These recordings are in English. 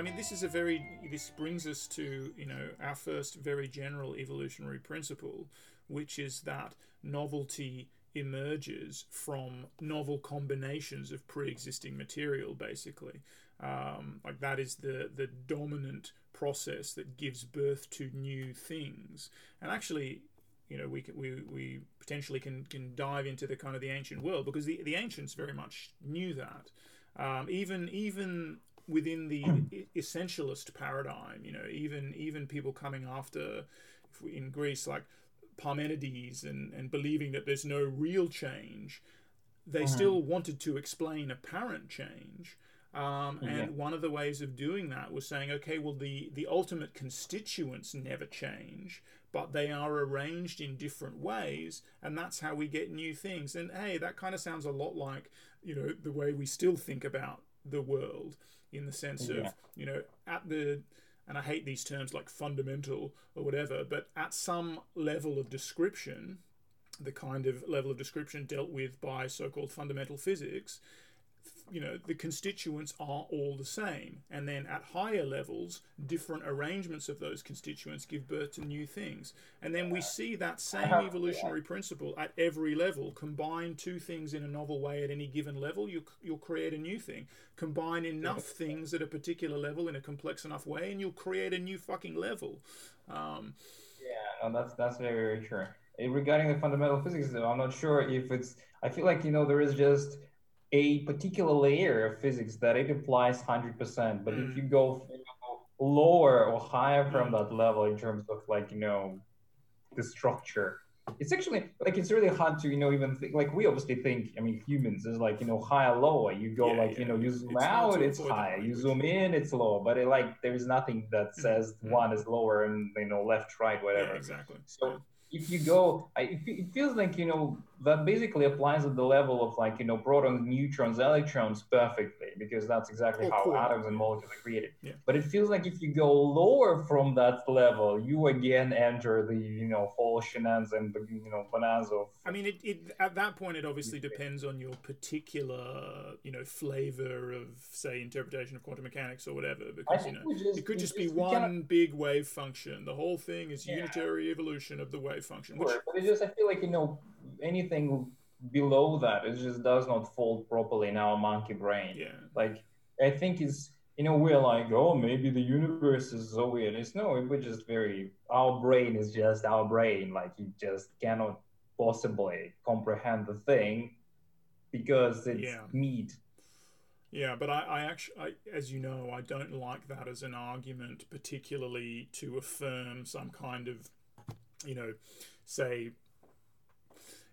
I mean, this is a very. This brings us to you know our first very general evolutionary principle, which is that novelty emerges from novel combinations of pre-existing material basically um, like that is the the dominant process that gives birth to new things and actually you know we we we potentially can can dive into the kind of the ancient world because the the ancients very much knew that um, even even within the essentialist paradigm you know even even people coming after in Greece like Parmenides and, and believing that there's no real change, they mm-hmm. still wanted to explain apparent change. Um, and yeah. one of the ways of doing that was saying, okay, well, the, the ultimate constituents never change, but they are arranged in different ways, and that's how we get new things. And hey, that kind of sounds a lot like, you know, the way we still think about the world in the sense yeah. of, you know, at the and I hate these terms like fundamental or whatever, but at some level of description, the kind of level of description dealt with by so called fundamental physics, you know the constituents are all the same. And then at higher levels different arrangements of those constituents give birth to new things. And then we see that same evolutionary principle at every level. Combine two things in a novel way at any given level you, you'll create a new thing. Combine enough things at a particular level in a complex enough way and you'll create a new fucking level. Um, yeah no, that's that's very, very true. Regarding the fundamental physics though i'm not sure if it's i feel like you know there is just a particular layer of physics that it applies 100% but mm. if you go lower or higher from mm. that level in terms of like you know the structure it's actually like it's really hard to you know even think like we obviously think i mean humans is like you know higher lower you go yeah, like yeah. you know you zoom it's out it's higher you zoom in it's lower but it, like there's nothing that mm. says mm-hmm. one is lower and you know left right whatever yeah, exactly so if you go, I, it feels like you know that basically applies at the level of like you know protons, neutrons, electrons perfectly because that's exactly oh, how cool. atoms and molecules are created. Yeah. But it feels like if you go lower from that level, you again enter the you know whole shenanigans and you know bonanza of. I mean, it, it at that point it obviously depends on your particular you know flavor of say interpretation of quantum mechanics or whatever because you know just, it could just be just, one big wave function. The whole thing is yeah. unitary evolution of the wave function. Which, but it just I feel like you know anything below that it just does not fold properly in our monkey brain. Yeah. Like I think is you know we're like oh maybe the universe is so weird. It's no we're just very our brain is just our brain. Like you just cannot possibly comprehend the thing because it's yeah. meat. Yeah, but I, I actually, I, as you know, I don't like that as an argument, particularly to affirm some kind of, you know, say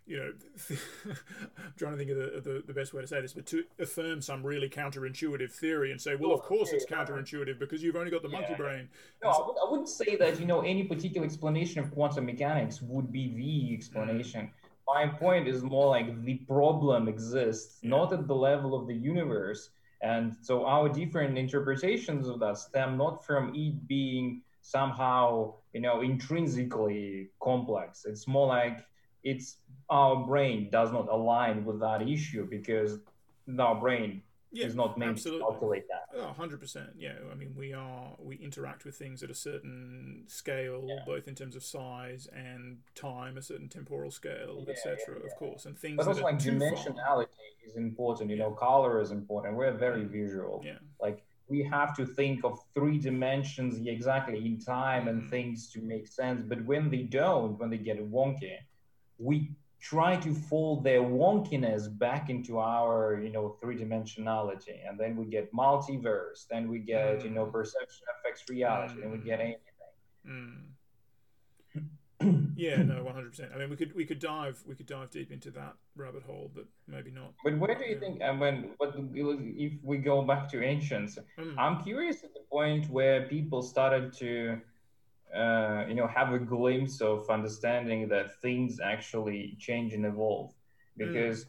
you know, I'm trying to think of the, the, the, best way to say this, but to affirm some really counterintuitive theory and say, well, of course it's counterintuitive because you've only got the monkey brain. No, I, would, I wouldn't say that, you know, any particular explanation of quantum mechanics would be the explanation. Mm. My point is more like the problem exists, yeah. not at the level of the universe. And so our different interpretations of that stem not from it being somehow, you know, intrinsically complex. It's more like it's our brain does not align with that issue because our brain yeah, is not meant absolutely. to calculate that. Oh, 100%. Yeah. I mean, we are, we interact with things at a certain scale, yeah. both in terms of size and time, a certain temporal scale, yeah, etc. of course. And things But also, like, dimensionality far. is important. You know, color is important. We're very visual. Yeah. Like, we have to think of three dimensions exactly in time mm-hmm. and things to make sense. But when they don't, when they get wonky, we try to fold their wonkiness back into our you know three dimensionality and then we get multiverse then we get mm. you know mm. perception affects reality mm. and we get anything mm. yeah no 100% i mean we could we could dive we could dive deep into that rabbit hole but maybe not but where do you yeah. think and when what if we go back to ancients mm. i'm curious at the point where people started to uh, you know have a glimpse of understanding that things actually change and evolve because mm.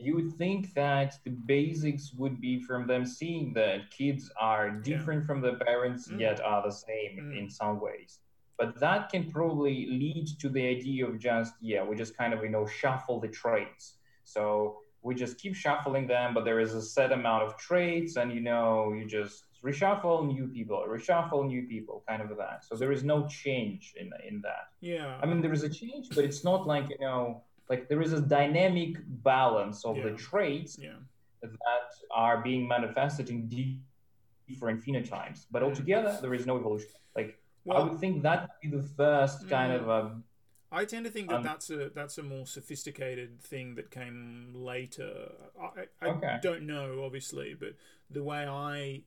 you would think that the basics would be from them seeing that kids are different yeah. from their parents mm. yet are the same mm. in some ways but that can probably lead to the idea of just yeah we just kind of you know shuffle the traits so we just keep shuffling them, but there is a set amount of traits, and you know, you just reshuffle new people, reshuffle new people, kind of that. So there is no change in in that. Yeah. I mean, there is a change, but it's not like you know, like there is a dynamic balance of Yeah. the traits Yeah. that are being manifested in different phenotypes. But altogether, there is no evolution. Like I would think that would be the first kind Mm. of um, I tend to think that Um, that's a that's a more sophisticated thing that came later. I, I Okay. don't know, obviously, but the way I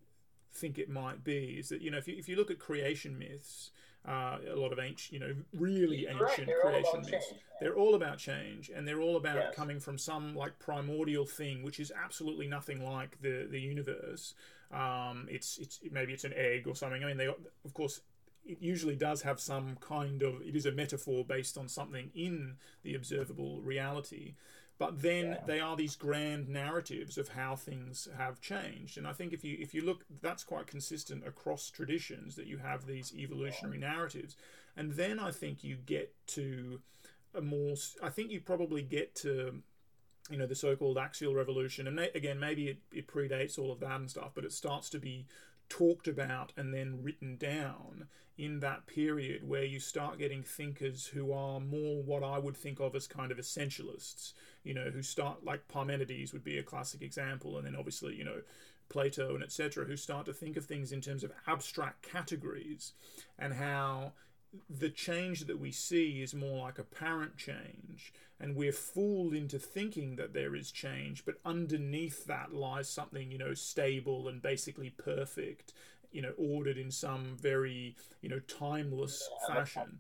think it might be is that you know if you if you look at creation myths, uh, a lot of ancient, you know, really You're right, ancient creation myths, change. they're all about change, and they're all about Yes. coming from some like primordial thing, which is absolutely nothing like the the universe. Um, it's it's maybe it's an egg or something. I mean, they of course it usually does have some kind of it is a metaphor based on something in the observable reality. But then Yeah. they are these grand narratives of how things have changed. And i think if you if you look that's quite consistent across traditions that you have these evolutionary narratives. And then i think you get to a more i think you probably get to you know the so-called axial revolution. And again maybe it, it predates all of that and stuff but it starts to be talked about and then written down in that period where you start getting thinkers who are more what I would think of as kind of essentialists, you know, who start like Parmenides would be a classic example, and then obviously, you know, Plato and etc., who start to think of things in terms of abstract categories and how the change that we see is more like apparent change, and we're fooled into thinking that there is change, but underneath that lies something, you know, stable and basically perfect, you know, ordered in some very, you know, timeless fashion.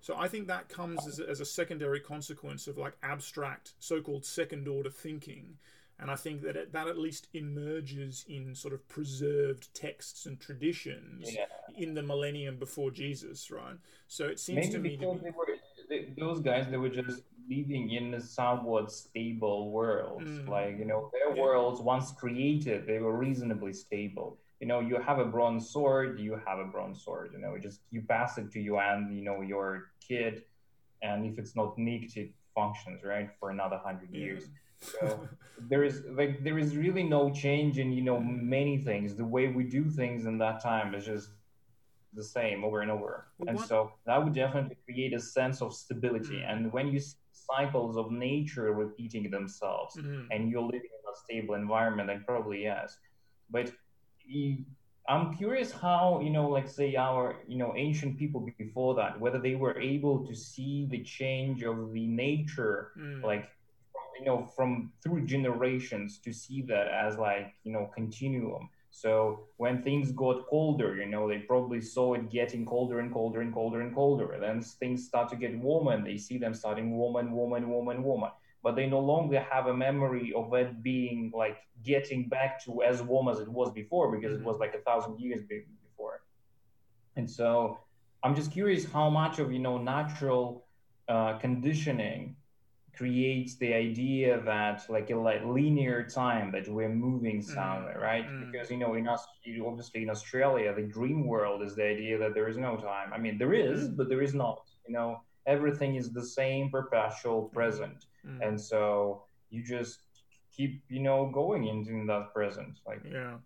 So I think that comes as a, as a secondary consequence of like abstract, so-called second order thinking, and I think that it, that at least emerges in sort of preserved texts and traditions Yeah. in the millennium before Jesus, right? So it seems Maybe to me to be they were they, those guys, they were just living in a somewhat stable world. Mm. Like you know, their Yeah. worlds once created, they were reasonably stable. You know, you have a bronze sword, you have a bronze sword. You know, just you pass it to you and you know your kid, and if it's not nicked, it functions right for another hundred Yeah. years. So there is like there is really no change in you know many things. The way we do things in that time is just the same over and over. Well, and what- so that would definitely create a sense of stability. Mm. And when you see cycles of nature repeating themselves Mhm. and you're living in a stable environment, then probably yes. But I'm curious how, you know, like say our, you know, ancient people before that, whether they were able to see the change of the nature Mm. like you know from through generations to see that as like you know continuum. So when things got colder you know they probably saw it getting colder and colder and colder and colder. And then things start to get warmer and they see them starting warmer and warmer and warmer and warmer but they no longer have a memory of it being like getting back to as warm as it was before because Mhm. it was like a thousand years before and so i'm just curious how much of you know natural uh, conditioning creates the idea that like a like linear time that we're moving somewhere right mm. because you know in us obviously in australia the dream world is the idea that there is no time i mean there is Mm. but there is not you know everything is the same perpetual present Mm. and so you just keep you know going into that present like yeah.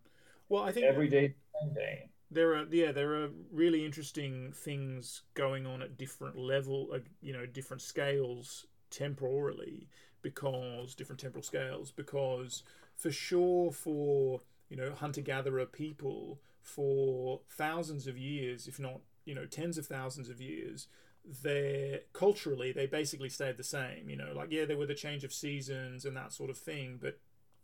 Well, I think every day day there are yeah there are really interesting things going on at different level uh, you know different scales temporally because different temporal scales because for sure for you know hunter gatherer people for thousands of years if not you know tens of thousands of years they culturally they basically stayed the same you know like yeah there were the change of seasons and that sort of thing but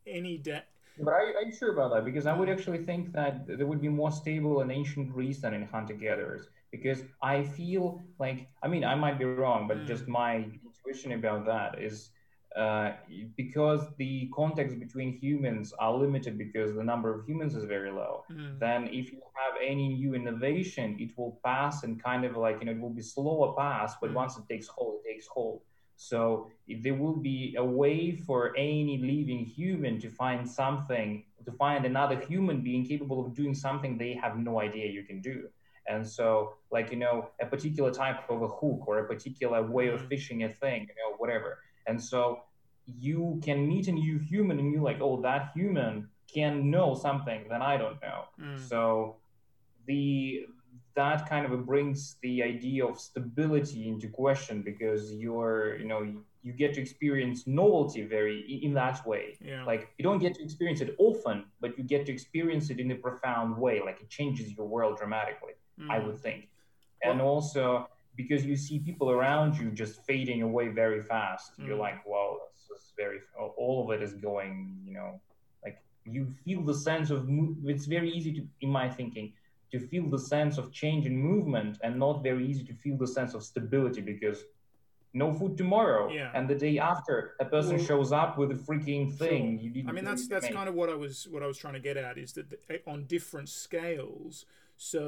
any debt But are, are you sure about that? Because I would actually think that there would be more stable in ancient Greece than in hunter gatherers. Because I feel like, I mean, I might be wrong, but Mm. just my intuition about that is uh, because the context between humans are limited because the number of humans is very low. Mm, Then, if you have any new innovation, it will pass and kind of like, you know, it will be slower pass, but Mm. once it takes hold, it takes hold. So if there will be a way for any living human to find something, to find another human being capable of doing something they have no idea you can do. And so, like, you know, a particular type of a hook or a particular way of Mhm. fishing a thing, you know, whatever. And so you can meet a new human and you're like, oh, that human can know something that I don't know. Mm. So the that kind of brings the idea of stability into question because you're you know you get to experience novelty very in that way Yeah. like you don't get to experience it often but you get to experience it in a profound way like it changes your world dramatically i Mm. would think and also because you see people around you just fading away very fast you're Mm. like well this is very all of it is going you know like you feel the sense of mo- it's very easy to in my thinking to feel the sense of change and movement and not very easy to feel the sense of stability because no food tomorrow Yeah. and the day after a person Well- shows up with a freaking thing you didn't I mean, that's that's kind of what I was what I was trying to get at is that the, on different scales. So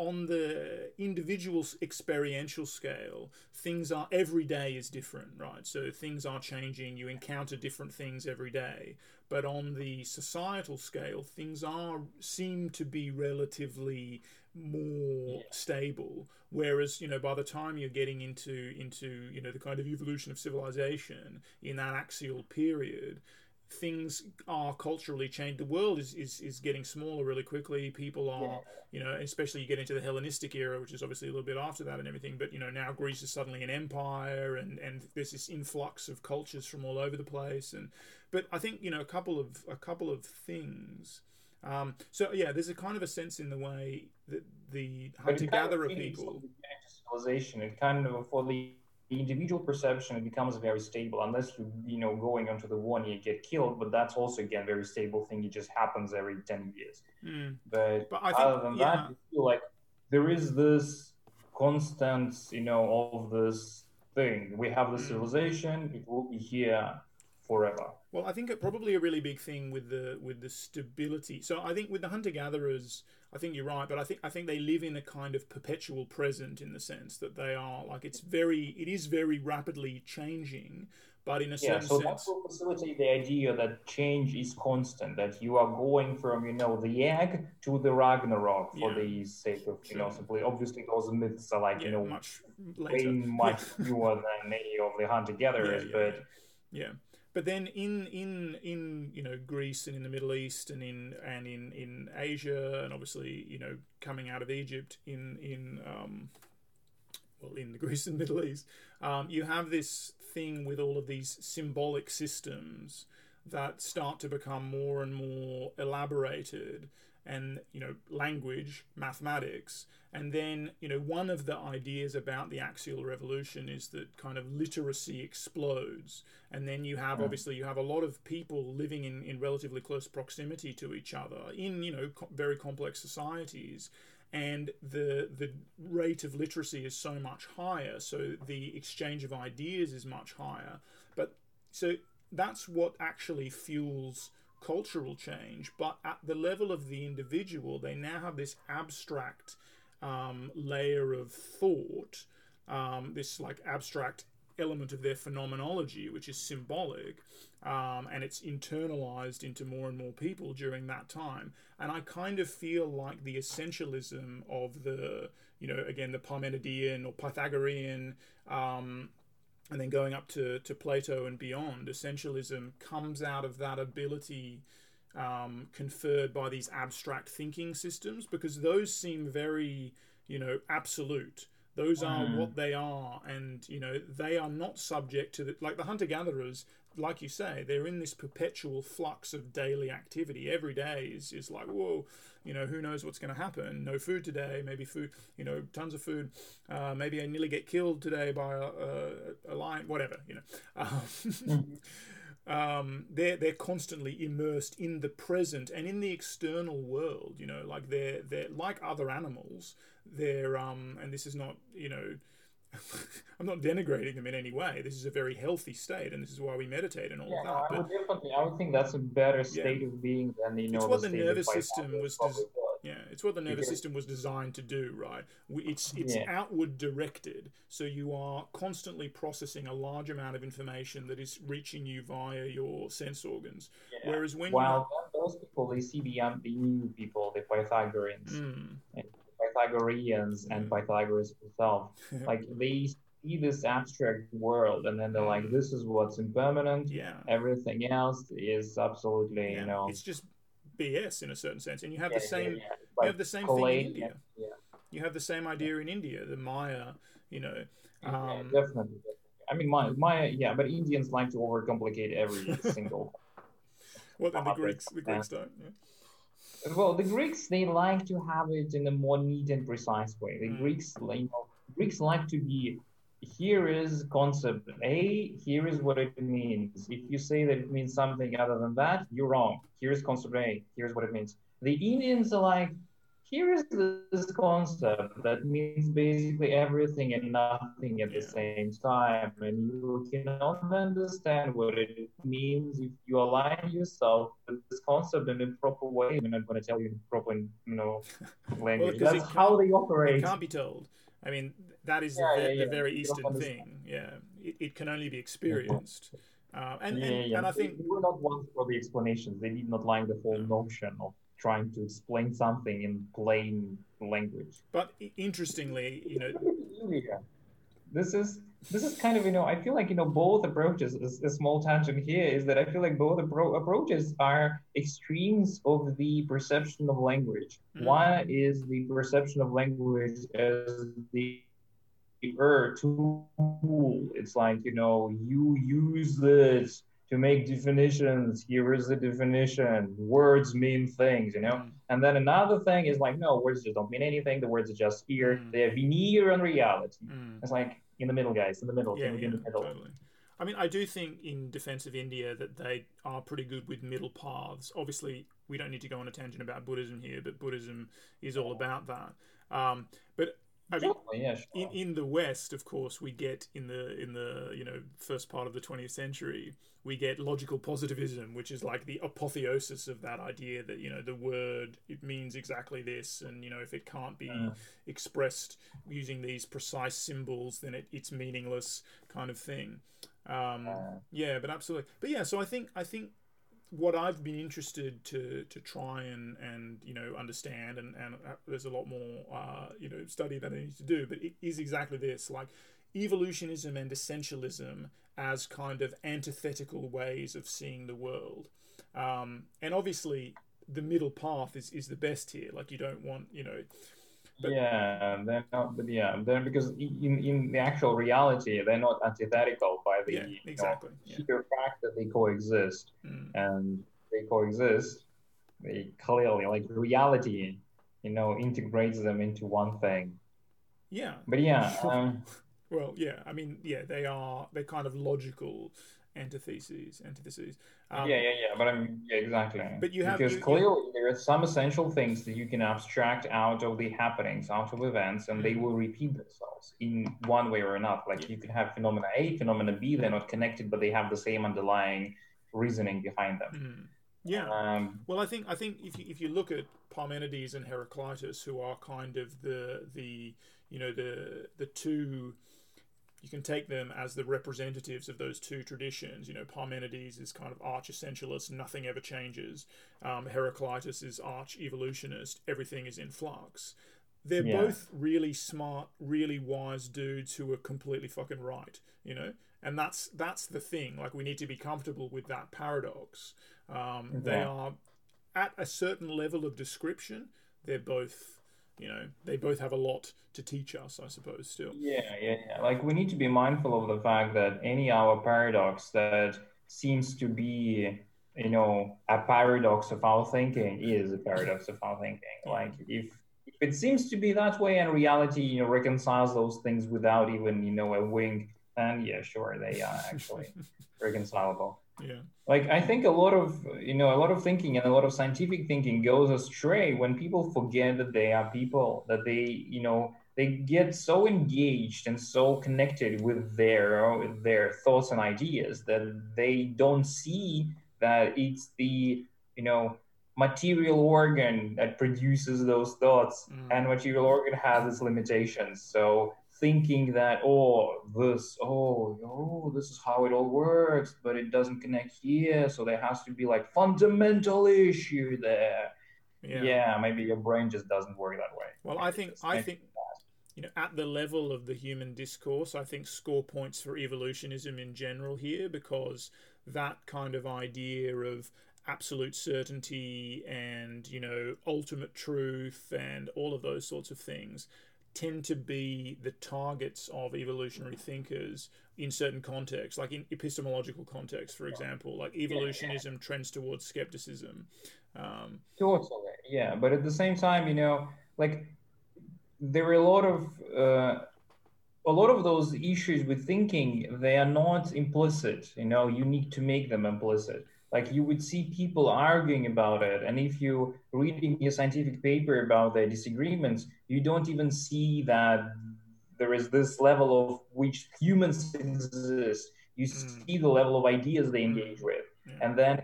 on the individual experiential scale, things are every day is different, right? So things are changing. You encounter different things every day. But on the societal scale, things are seem to be relatively more stable. Whereas, you know, by the time you're getting into into you know the kind of evolution of civilization in that axial period, things are culturally changed. The world is, is, is getting smaller really quickly. People are, Yeah. you know, especially you get into the Hellenistic era, which is obviously a little bit after that and everything. But you know, now Greece is suddenly an empire, and and there's this influx of cultures from all over the place. And but I think you know a couple of a couple of things. Um, so yeah, there's a kind of a sense in the way that the But it hunter kind of gatherer people. civilization it kind of for the individual perception it becomes very stable. Unless you you know going onto the one you get killed but that's also again very stable thing. It just happens every 10 years. Mm, but, but I think other than yeah, that like there is this constant you know of this thing. We have the Mm. civilization. It will be here forever Well, I think it probably a really big thing with the with the stability. So I think with the hunter gatherers, I think you're right, but I think I think they live in a kind of perpetual present in the sense that they are like it's very it is very rapidly changing, but in a yeah certain so that sense, will facilitate the idea that change is constant that you are going from you know the egg to the ragnarok for Yeah. the sake of you know simply obviously those myths are like yeah, you know much way much fewer than any of the hunter gatherers but yeah. But then in in in you know Greece and in the Middle East and in and in in Asia and obviously you know coming out of Egypt in in um, well in the Greece and Middle East, um, you have this thing with all of these symbolic systems that start to become more and more elaborated and you know language mathematics and then you know one of the ideas about the axial revolution is that kind of literacy explodes. And then you have Mm. obviously you have a lot of people living in, in relatively close proximity to each other in you know co- very complex societies. And the the rate of literacy is so much higher so the exchange of ideas is much higher. But so that's what actually fuels cultural change. But at the level of the individual they now have this abstract um, layer of thought um, this like abstract element of their phenomenology which is symbolic um, and it's internalized into more and more people during that time. And i kind of feel like the essentialism of the you know again the parmenidean or pythagorean um, and then going up to, to Plato and beyond, essentialism comes out of that ability um, conferred by these abstract thinking systems because those seem very, you know, absolute. Those are Mm. what they are, and you know they are not subject to the like the hunter gatherers. Like you say, they're in this perpetual flux of daily activity. Every day is, is like, whoa, you know, who knows what's going to happen? No food today, maybe food, you know, tons of food. Uh, maybe I nearly get killed today by a, a, a lion, whatever, you know. Um, um, they're they're constantly immersed in the present and in the external world. You know, like they're they're like other animals. They're um, and this is not you know. I'm not denigrating them in any way. This is a very healthy state, and this is why we meditate and all yeah, of no, that. I But would definitely I would think that's a better state of being than you know It's what the the nervous system was des- was. Yeah, it's what the nervous Because- system was designed to do, right? It's it's Yeah. outward directed, so you are constantly processing a large amount of information that is reaching you via your sense organs. Yeah. Whereas when then those people they see beyond the new people, the Pythagoreans, mm, Pythagoreans and Mm. Pythagoras himself, like they see this abstract world and then they're like Mm. this is what's impermanent Yeah. everything else is absolutely yeah. you know It's just BS in a certain sense, and you have yeah, the same. yeah, yeah. It's You have the same thing in India. yeah, You have the same idea in India. The Maya, you know. yeah, Um, definitely, definitely i mean my my yeah but indians like to overcomplicate every single What then the Greeks? The yeah. Greeks don't. Yeah. Well, the Greeks they like to have it in a more neat and precise way. The Mm. Greeks, you know, Greeks like to be. Here is concept A. Here is what it means. If you say that it means something other than that, you're wrong. Here's concept A. Here's what it means. The Indians are like, here is this concept that means basically everything and nothing at the same time, and you cannot understand what it means if you align yourself with this concept in a proper way. I'm not going to tell you in proper, you know, language. 'cause That's it how they operate. It operate. can't be told. I mean, that is Yeah, the, yeah, the yeah. very Eastern thing. Yeah, it, it can only be experienced. Uh, and, and, and I think they were not ones for the explanations. They did not like the whole notion of trying to explain something in plain language. But interestingly, you know. This is this is kind of you know I feel like you know both approaches. A, a small tangent here is that I feel like both appro- approaches are extremes of the perception of language. Mm. One is the perception of language as the er tool. It's like you know you use this to make definitions. Here is the definition. Words mean things, you know. mm, And then another thing is like, no, words just don't mean anything. The words are just here. Mm. They're veneer on reality. mm, It's like in the middle, guys, in the middle, yeah, in, yeah, in the middle. totally. I mean, I do think in defense of India that they are pretty good with middle paths. Obviously, we don't need to go on a tangent about Buddhism here, but Buddhism is all about that. Um, but I mean, yeah, sure. in, in the West, of course, we get in the in the you know first part of the 20th century, we get logical positivism, which is like the apotheosis of that idea that you know the word it means exactly this, and you know if it can't be Mm. expressed using these precise symbols, then it, it's meaningless, kind of thing. Um, Uh, yeah, but absolutely. But yeah, so I think I think what I've been interested to to try and and you know understand and and uh, there's a lot more uh, you know study that I need to do, but it is exactly this like evolutionism and essentialism as kind of antithetical ways of seeing the world, um, and obviously the middle path is is the best here. Like you don't want you know But- yeah, they're not, but yeah, they're because in, in the actual reality, they're not antithetical by the yeah you know, exactly yeah. sheer fact that they coexist Mm. and they coexist. They clearly, like reality, you know, integrates them into one thing. yeah. But yeah, um, Well, yeah, I mean, yeah, they are they're kind of logical antitheses, antitheses. Um, yeah, yeah, yeah. But I'm yeah, exactly. But you have- because you- clearly there are some essential things that you can abstract out of the happenings, out of events, and they Mhm. will repeat themselves in one way or another. Like you can have phenomena A, phenomena B. They're not connected, but they have the same underlying reasoning behind them. mm, yeah. Um, Well, I think I think if you, if you look at Parmenides and Heraclitus, who are kind of the the you know the the two, you can take them as the representatives of those two traditions. You know, Parmenides is kind of arch essentialist, nothing ever changes. Um, Heraclitus is arch evolutionist, everything is in flux. They're Yeah. both really smart, really wise dudes who are completely fucking right. You know, and that's that's the thing. Like we need to be comfortable with that paradox. Um, They are at a certain level of description. They're both, you know, they both have a lot to teach us, I suppose. Still, Yeah, yeah, yeah. Like we need to be mindful of the fact that any our paradox that seems to be, you know, a paradox of our thinking is a paradox of our thinking. Like if if it seems to be that way and reality, you know, reconciles those things without even, you know, a wink, then yeah, sure, they are actually reconcilable yeah, like i think a lot of you know a lot of thinking and a lot of scientific thinking goes astray when people forget that they are people that they you know they get so engaged and so connected with their with their thoughts and ideas that they don't see that it's the you know material organ that produces those thoughts. Mm. and material organ has its limitations. So thinking that oh this oh oh this is how it all works but it doesn't connect here so there has to be like fundamental issue there. Yeah. yeah, maybe your brain just doesn't work that way. Well, I think I think you know, at the level of the human discourse, I think score points for evolutionism in general here because that kind of idea of absolute certainty and you know ultimate truth and all of those sorts of things tend to be the targets of evolutionary thinkers in certain contexts, like in epistemological contexts, for example. Like evolutionism yeah, yeah. trends towards skepticism. Um, totally, yeah. But at the same time, you know, like there are a lot of uh, a lot of those issues with thinking. They are not implicit. You know, you need to make them implicit like you would see people arguing about it and if you reading a scientific paper about their disagreements you don't even see that there is this level of which humans exist. You mm. see the level of ideas they engage with. Yeah. and then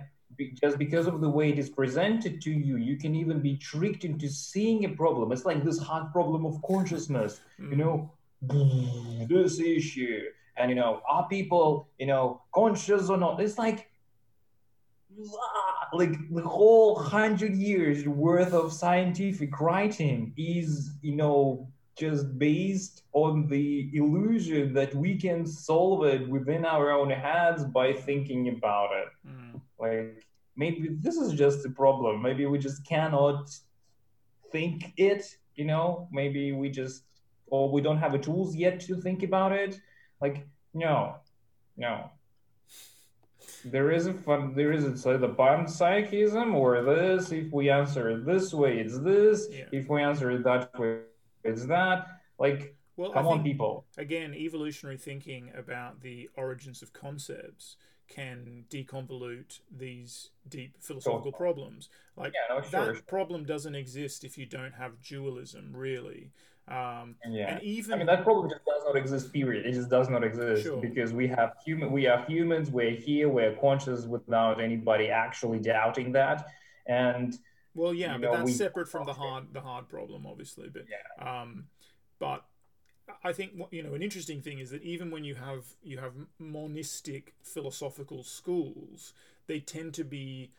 just because of the way it is presented to you you can even be tricked into seeing a problem. It's like this hard problem of consciousness mm. you know? This issue. And you know are people you know conscious or not? It's like like the whole hundred years worth of scientific writing is you know just based on the illusion that we can solve it within our own heads by thinking about it. Mm. like maybe this is just a problem. Maybe we just cannot think it you know? Maybe we just or we don't have the tools yet to think about it. Like no no there is a fun there is a so the panpsychism or this if we answer it this way it's this yeah. if we answer it that way it's that like well, come on people again evolutionary thinking about the origins of concepts can deconvolute these deep philosophical sure. problems like yeah, no, that sure. problem doesn't exist if you don't have dualism really um, yeah. And even I mean that problem just does not exist. Period. It just does not exist sure. because we have human. We are humans. We're here. We're conscious without anybody actually doubting that. And well, yeah, but know, that's we, separate from the hard the hard problem, obviously. But yeah. um, but I think what you know an interesting thing is that even when you have you have monistic philosophical schools, they tend to be,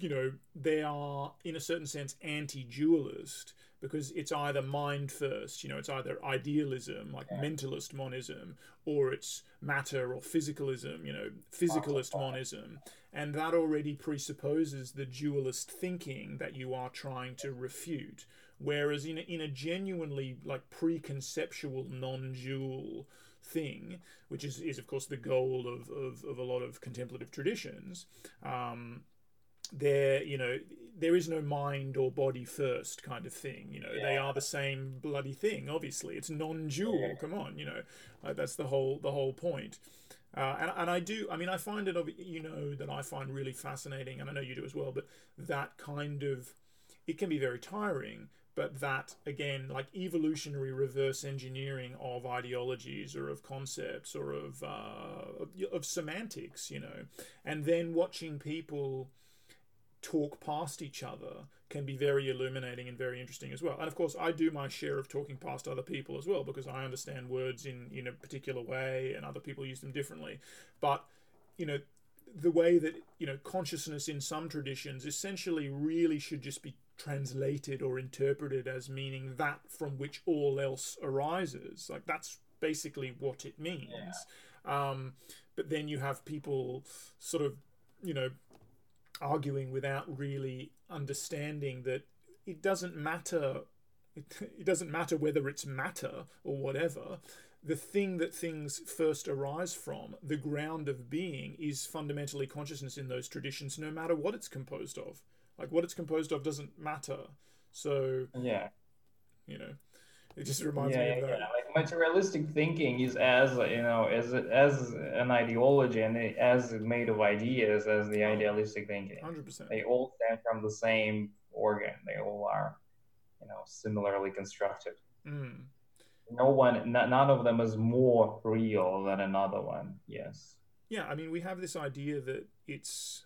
you know, they are in a certain sense anti-dualist because it's either mind first, you know, it's either idealism, like yeah. mentalist monism, or it's matter or physicalism, you know, physicalist monism. And that already presupposes the dualist thinking that you are trying to refute. Whereas in a, in a genuinely like preconceptual non dual thing, which is, is of course the goal of, of, of a lot of contemplative traditions, um, there you know there is no mind or body first kind of thing you know. Yeah. they are the same bloody thing obviously. It's non-dual yeah. come on you know. Uh, that's the whole the whole point. Uh, and, and I do I mean I find it you know that I find really fascinating and I know you do as well but that kind of it can be very tiring but that again like evolutionary reverse engineering of ideologies or of concepts or of uh, of, of semantics you know. And then watching people talk past each other can be very illuminating and very interesting as well. And of course, I do my share of talking past other people as well because I understand words in in a particular way and other people use them differently. But you know, the way that you know consciousness in some traditions essentially really should just be translated or interpreted as meaning that from which all else arises. Like that's basically what it means. Yeah. Um, but then you have people sort of you know arguing without really understanding that it doesn't matter it, it doesn't matter whether it's matter or whatever. The thing that things first arise from the ground of being is fundamentally consciousness in those traditions no matter what it's composed of. Like what it's composed of doesn't matter. So yeah. you know it just reminds yeah, me of that. Yeah. Like materialistic thinking is as you know as as an ideology and as made of ideas as the idealistic thinking. Hundred percent. They all stem from the same organ. They all are, you know, similarly constructed. Mm. No one, none of them is more real than another one. Yes. Yeah, I mean, we have this idea that it's,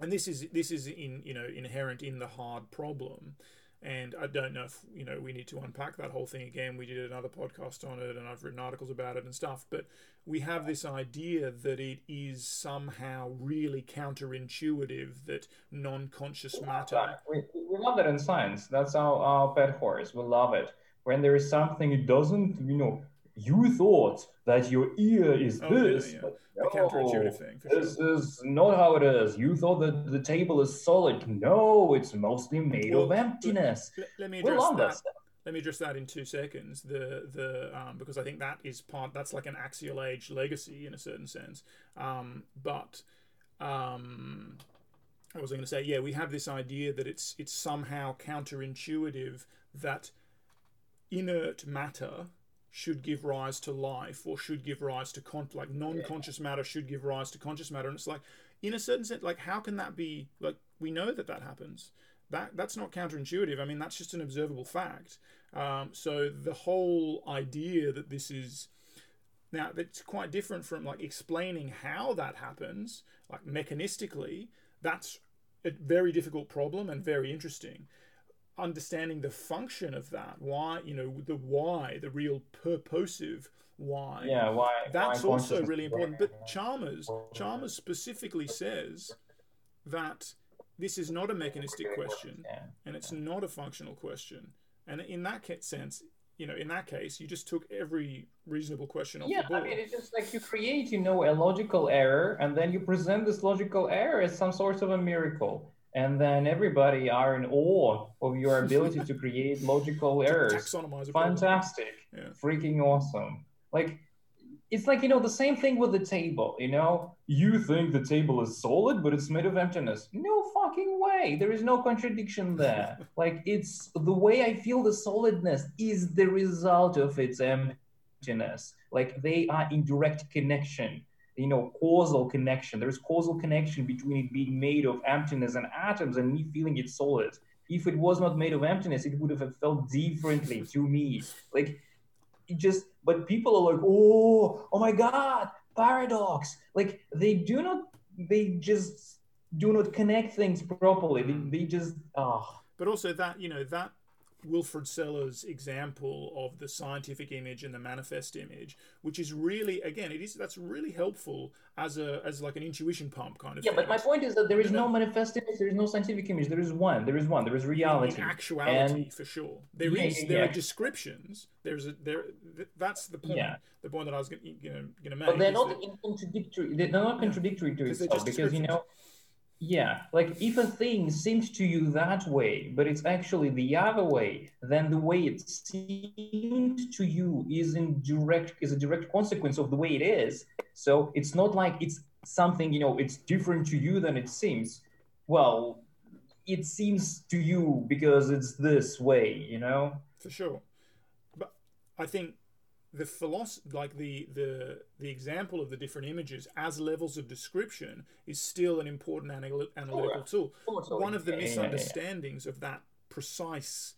and this is this is in you know inherent in the hard problem and I don't know if you know we need to unpack that whole thing again. We did another podcast on it, and I've written articles about it and stuff. But we have this idea that it is somehow really counterintuitive that non-conscious matter. We, we love that in science. That's our, our pet horse. We love it. when there is something it doesn't, you know, you thought that your ear is Oh, this. yeah. but The counterintuitive no, thing, for This is not how it is. You thought that the table is solid. No, it's mostly made Well, of emptiness. Let, let me address that. stuff. Let me address that in two seconds. The the um, because I think that is part. That's like an axial age legacy in a certain sense. Um, but um, I was going to say, yeah, we have this idea that it's it's somehow counterintuitive that inert matter should give rise to life or should give rise to con- like non-conscious matter should give rise to conscious matter. And it's like in a certain sense like how can that be like we know that that happens. That that's not counterintuitive. I mean that's just an observable fact. Um, so the whole idea that this is now that's quite different from like explaining how that happens like mechanistically that's a very difficult problem and very interesting understanding the function of that why you know the why the real purposive why. Yeah, why? that's why also really important. but chalmers chalmers specifically says that this is not a mechanistic question and it's not a functional question. And in that sense you know in that case you just took every reasonable question off Yeah, the board. I mean, it's just like you create, you know, a logical error, and then you present this logical error as some sort of a miracle. And then everybody are in awe of your ability to create logical errors. Fantastic. Yeah. Freaking awesome. Like, it's like, you know, the same thing with the table, you know? You think the table is solid, but it's made of emptiness. No fucking way. There is no contradiction there. like, it's the way I feel the solidness is the result of its emptiness. Like, they are in direct connection you know, causal connection. There's causal connection between it being made of emptiness and atoms and me feeling it solid. If it was not made of emptiness, it would have felt differently to me. Like, it just, but people are like, oh, oh my God, paradox. Like, they do not, they just do not connect things properly. They, they just, oh. but also that you know that Wilfrid Sellars example of the scientific image and the manifest image, which is really again it is that's really helpful as a as like an intuition pump kind of Yeah, thing. but my point is that there is You know- no manifest image, there is no scientific image, there is one, there is one, there is reality. actuality And- for sure there is Yeah, yeah, there yeah. are descriptions there's a there th- that's the point Yeah. the point that I was going to going to make but they're not that- contradictory they're not contradictory to they're itself because you know yeah like if a thing seems to you that way but it's actually the other way then the way it seemed to you is in direct is a direct consequence of the way it is. So it's not like it's something you know it's different to you than it seems. Well it seems to you because it's this way you know? For sure. But i think the philosophy like the the the example of the different images as levels of description is still an important anal- analytical oh, tool. Oh, totally. one of the misunderstandings of that precise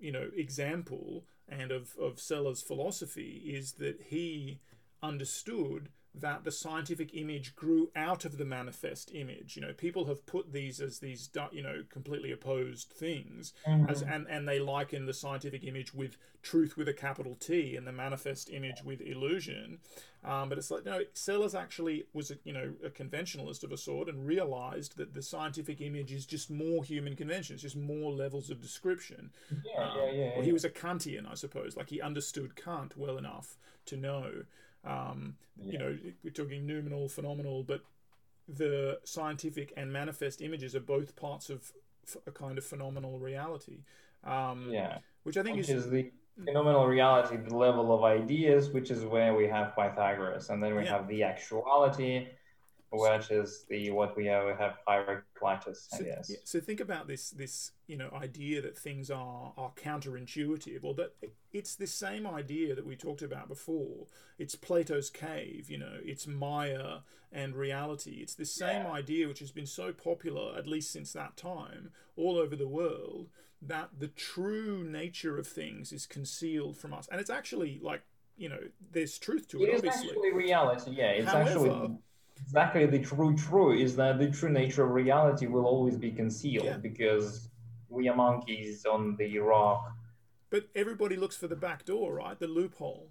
you know example and of of Sellars' philosophy is that he understood that the scientific image grew out of the manifest image. You know people have put these as these you know completely opposed things as and and they liken the scientific image with truth with a capital T and the manifest image with illusion. Um, but it's like no Sellars actually was a, you know a conventionalist of a sort and realized that the scientific image is just more human convention it's just more levels of description. Yeah, um, yeah, yeah, well, he was a Kantian, I suppose. Like he understood Kant well enough to know, um, you know, we're talking noumenal, phenomenal, but the scientific and manifest images are both parts of f- a kind of phenomenal reality. Um, yeah Which I think which is, is the phenomenal reality, the level of ideas, which is where we have Pythagoras, and then we Yeah. have the actuality, which is the what we have we have Heraclitus, I so, guess. yeah, so think about this this you know idea that things are are counterintuitive or that it's the same idea that we talked about before it's plato's cave you know it's maya and reality it's the same Yeah. idea which has been so popular at least since that time all over the world that the true nature of things is concealed from us and it's actually like you know there's truth to it, It is obviously actually reality, yeah. It's However- actually exactly the true true is that the true nature of reality will always be concealed Yeah. because we are monkeys on the rock. but everybody looks for the back door right the loophole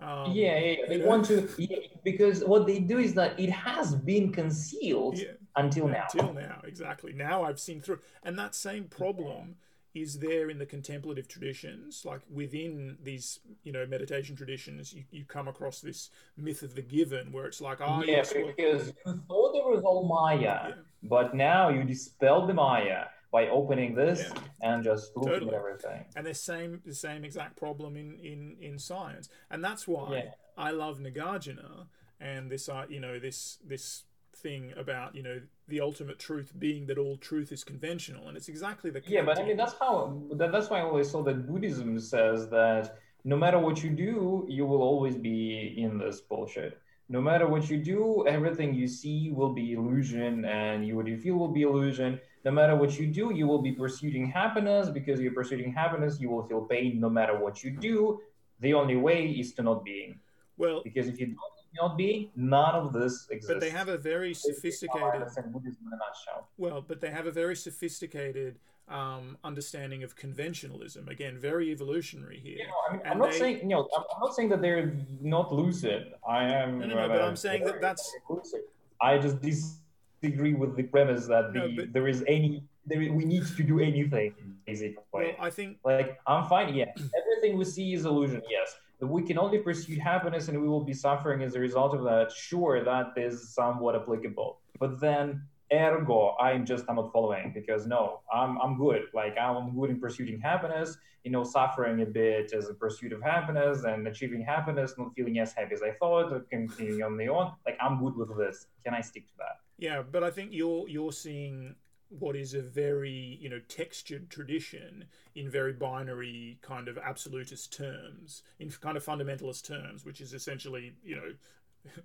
um, yeah, yeah, yeah. They know? want to yeah, because what they do is that it has been concealed yeah until now. Until now, exactly. Now I've seen through. And that same problem is there in the contemplative traditions, like within these, you know, meditation traditions, you, you come across this myth of the given where it's like, oh, yeah, yes, well, because you thought it was all Maya, Yeah. but now you dispel the Maya by opening this Yeah. and just looking Totally. at everything. and the same the same exact problem in in in science and that's why Yeah. i love nagarjuna and this uh, you know this this thing about you know the ultimate truth being that all truth is conventional and it's exactly the Yeah, but I mean that's how that, that's why I always saw that Buddhism says that no matter what you do, you will always be in this bullshit. No matter what you do, everything you see will be illusion, and you what you feel will be illusion. No matter what you do, you will be pursuing happiness because you're pursuing happiness. You will feel pain no matter what you do. The only way is to not being, well because if you don't not be, none of this exists. but they have a very sophisticated understand Buddhism in a nutshell. well but they have a very sophisticated um, understanding of conventionalism again very evolutionary here You know, I mean, I'm not they- saying, you know, I'm I'm not saying that they're not lucid. I am. No, no, no, but uh, I'm saying that that's- lucid. I just disagree with the premise that the No, but- there is any there we need to do anything basically. well i think like I'm fine. Yeah, everything we see is illusion. Yes, That we can only pursue happiness and we will be suffering as a result of that. Sure, that is somewhat applicable. But then, ergo, I'm just I'm not following because no, I'm I'm good. Like I'm good in pursuing happiness. You know, suffering a bit as a pursuit of happiness and achieving happiness, not feeling as happy as I thought, continuing on the on. Like I'm good with this. Can I stick to that? Yeah, but I think you're you're seeing what is a very you know textured tradition in very binary kind of absolutist terms, in kind of fundamentalist terms, which is essentially you know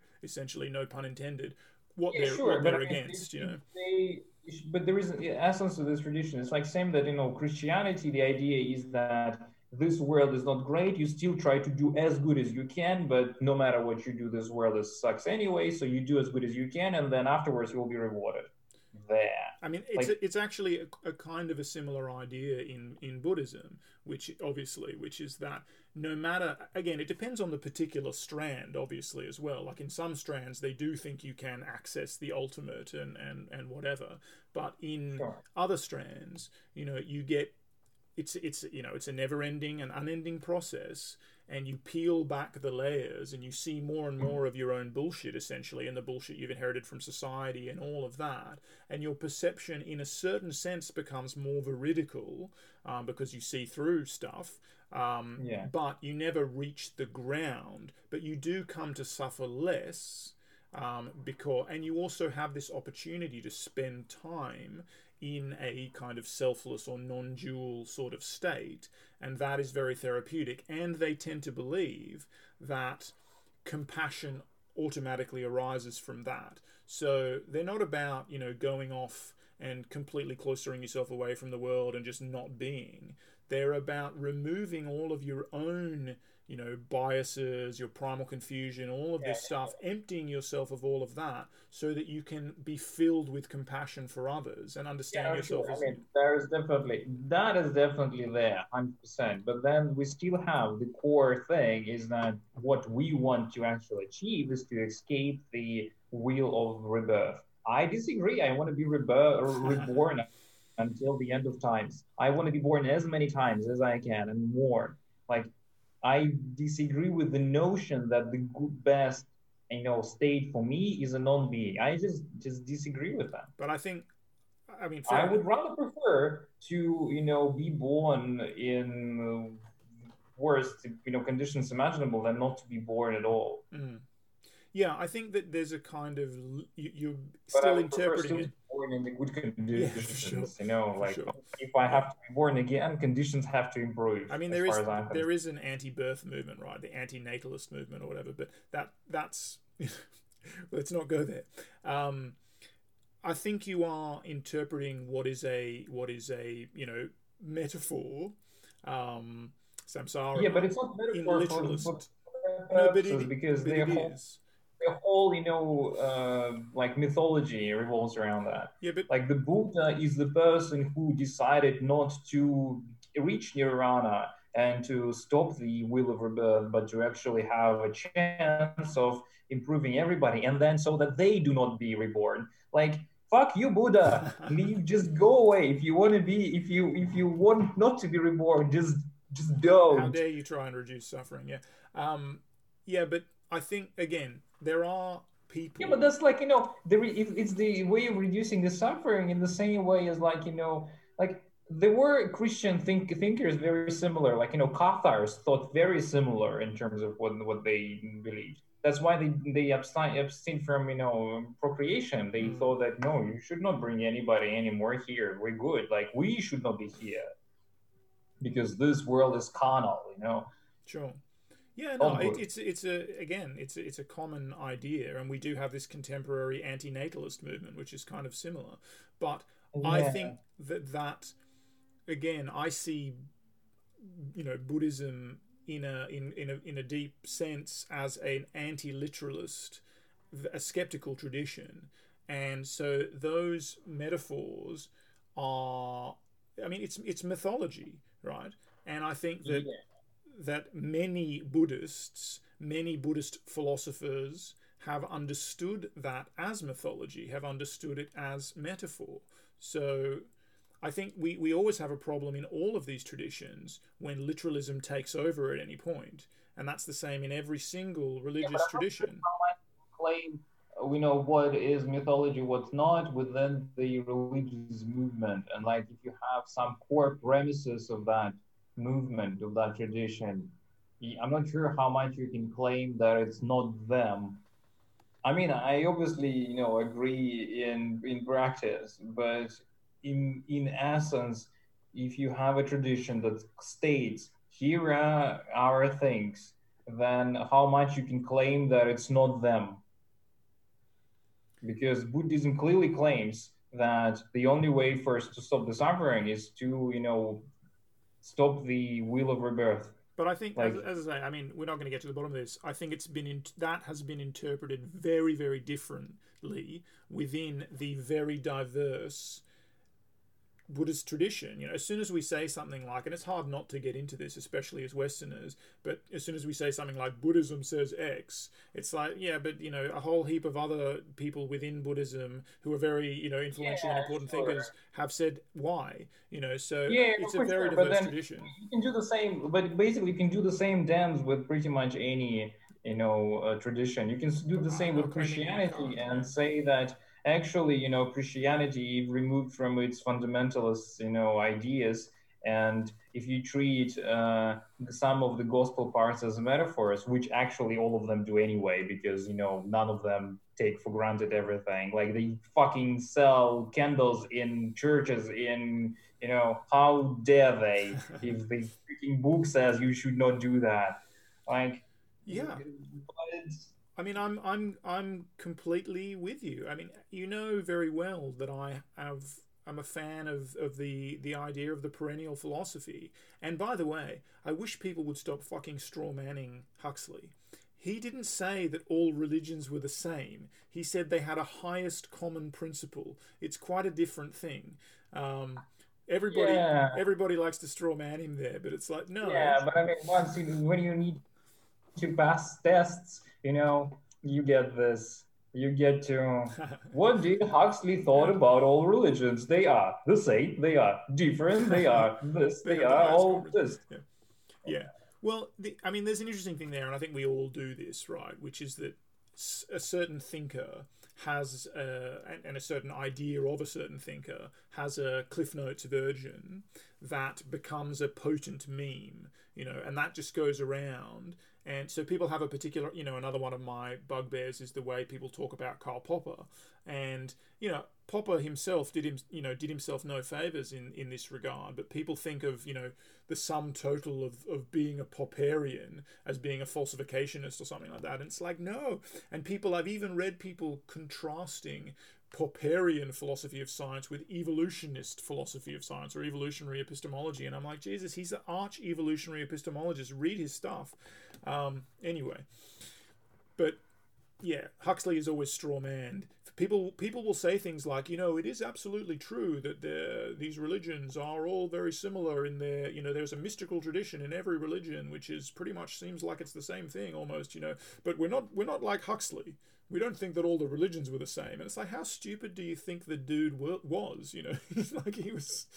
essentially no pun intended what Yeah, they're sure, what they're I mean, against. You know, they but there is an essence to this tradition. It's like same that you know christianity the idea is that this world is not great. You still try to do as good as you can but no matter what you do this world is sucks anyway so you do as good as you can and then afterwards you will be rewarded there I mean, it's Like- it's actually a, a kind of a similar idea in in Buddhism, which obviously, which is that no matter again, it depends on the particular strand, obviously as well. Like in some strands, they do think you can access the ultimate and and and whatever, but in Sure. other strands, you know, you get it's it's you know it's a never ending and unending process and you peel back the layers and you see more and more of your own bullshit essentially and the bullshit you've inherited from society and all of that and your perception in a certain sense becomes more veridical um, because you see through stuff um, Yeah. but you never reach the ground but you do come to suffer less um, because and you also have this opportunity to spend time in a kind of selfless or non-dual sort of state and that is very therapeutic. And they tend to believe that compassion automatically arises from that. So they're not about you know going off and completely cloistering yourself away from the world and just not being. They're about removing all of your own you know biases your primal confusion all of this stuff emptying yourself of all of that so that you can be filled with compassion for others and understand Yeah, yourself sure. as I mean, there is definitely that is definitely there, hundred percent. But then we still have the core thing is that what we want to actually achieve is to escape the wheel of rebirth. I disagree. I want to be reborn until the end of times. I want to be born as many times as I can and more. Like I disagree with the notion that the good, best you know state for me is a non-being. I just just disagree with that. but i think i mean I would rather prefer to, you know, be born in worst, you know, conditions imaginable than not to be born at all. Mm. Yeah, I think that there's a kind of you, you're still interpreting it. Born in the good for conditions. sure. You know, like sure. if I have to be born again, conditions have to improve. I mean, there is far as I'm there is an anti-birth movement, right? The anti-natalist movement or whatever. But that that's let's not go there. Um, I think you are interpreting what is a what is a you know metaphor, um, samsara. yeah, but it's not in metaphor for, literalist. for No, but it, because but it is. Their whole, you know, uh, like mythology revolves around that. Yeah, but like the buddha is the person who decided not to reach nirvana and to stop the wheel of rebirth but to actually have a chance of improving everybody and then so that they do not be reborn. Like fuck you buddha. Leave just go away. If you want to be if you if you want not to be reborn just just don't. How dare you try and reduce suffering yeah. Um yeah but i think again there are people yeah but that's like you know the it's the way of reducing the suffering in the same way as like you know like there were christian think, thinkers very similar like you know cathars thought very similar in terms of what what they believed that's why they they abstain abstain from you know procreation. They mm. thought that no, you should not bring anybody anymore here. We're good. Like we should not be here because this world is carnal. You know. Sure. Yeah, no, it, it's it's a again, it's a, it's a common idea, and we do have this contemporary anti-natalist movement, which is kind of similar. But yeah. I think that that again, I see, you know, Buddhism in a in in a in a deep sense as an anti-literalist, a skeptical tradition, and so those metaphors are, I mean, it's it's mythology, right? And I think that yeah. That many Buddhists, many Buddhist philosophers have understood that as mythology, have understood it as metaphor. So I think we, we always have a problem in all of these traditions when literalism takes over at any point, and that's the same in every single religious yeah, tradition. Claim uh, we know what is mythology, what's not within the religious movement, and like if you have some core premises of that movement of that tradition, I'm not sure how much you can claim that it's not them. I mean, I obviously you know agree in in practice, but in in essence, if you have a tradition that states here are our things, then how much you can claim that it's not them? Because Buddhism clearly claims that the only way for us to stop the suffering is to, you know, stop the wheel of rebirth. But I think, like, as, as, I say, I mean, we're not going to get to the bottom of this. I think it's been in, that has been interpreted very, very differently within the very diverse Buddhist tradition. You know, as soon as we say something like, and it's hard not to get into this, especially as Westerners, but as soon as we say something like Buddhism says X, it's like, yeah, but you know, a whole heap of other people within Buddhism who are very, you know, influential yeah, and important sure. thinkers have said why. You know, so yeah, it's a very sure. diverse tradition. You can do the same, but basically, you can do the same dance with pretty much any, you know, uh, tradition. You can do the same with Christianity and say that actually, you know, Christianity removed from its fundamentalist, you know, ideas. And if you treat uh, some of the gospel parts as metaphors, which actually all of them do anyway, because you know none of them take for granted everything. Like they fucking sell candles in churches. In you know how dare they? if the freaking book says you should not do that, like yeah. I mean, I'm I'm I'm completely with you. I mean, you know very well that I have I'm a fan of, of the the idea of the perennial philosophy. And by the way, I wish people would stop fucking straw manning Huxley. He didn't say that all religions were the same. He said they had a highest common principle. It's quite a different thing. Um, everybody yeah. everybody likes to straw man him there, but it's like no. Yeah, but I mean, once you, when you need to pass tests you know, you get this. You get to what did Huxley thought about all religions? They are the same. They are different. They are this. they, they are all this. Yeah. yeah. Well, the, I mean, there's an interesting thing there, and I think we all do this, right? Which is that a certain thinker has a, and a certain idea of a certain thinker has a cliff notes version that becomes a potent meme you know and that just goes around and so people have a particular, you know, another one of my bugbears is the way people talk about Karl Popper. And, you know, Popper himself did him, you know, did himself no favors in, in this regard. But people think of, you know, the sum total of, of being a Popperian as being a falsificationist or something like that. And it's like, no. And people, I've even read people contrasting Popperian philosophy of science with evolutionist philosophy of science or evolutionary epistemology. And I'm like, Jesus, he's an arch evolutionary epistemologist. Read his stuff. Um, anyway, but yeah, Huxley is always straw manned people people will say things like, you know, it is absolutely true that the, these religions are all very similar in their, you know, there's a mystical tradition in every religion, which is pretty much seems like it's the same thing almost, you know. But we're not we're not like Huxley. We don't think that all the religions were the same. And it's like, how stupid do you think the dude was? You know, like he was.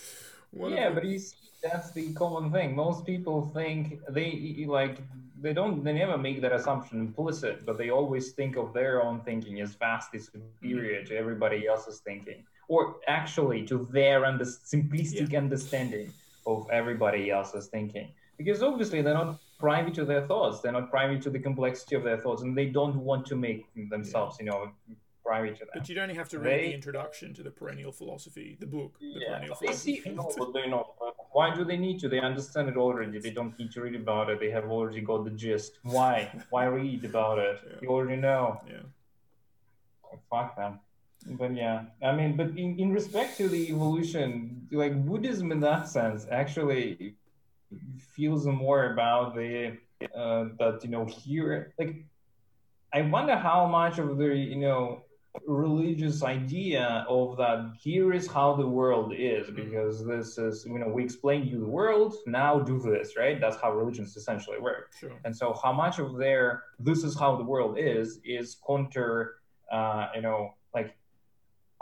Yeah, but he's that's the common thing. Most people think they like they don't they never make that assumption implicit, but they always think of their own thinking as vastly superior to everybody else's thinking, or actually to their under, simplistic yeah. understanding of everybody else's thinking. Because obviously they're not privy to their thoughts, they're not privy to the complexity of their thoughts, and they don't want to make themselves, yeah. you know, privy to that. But you'd only have to read they, the introduction to the perennial philosophy, the book, the yeah, perennial philosophy. See, no, but they not. Why do they need to? They understand it already. They don't need to read about it. They have already got the gist. Why? Why read about it? Yeah. You already know. Yeah. Oh, fuck them. But yeah, I mean, but in, in respect to the evolution, like Buddhism in that sense actually feels more about the uh, that you know here like I wonder how much of the you know religious idea of that here is how the world is mm-hmm. because this is you know we explain you the world now do this right that's how religions essentially work sure. and so how much of their this is how the world is is counter uh, you know like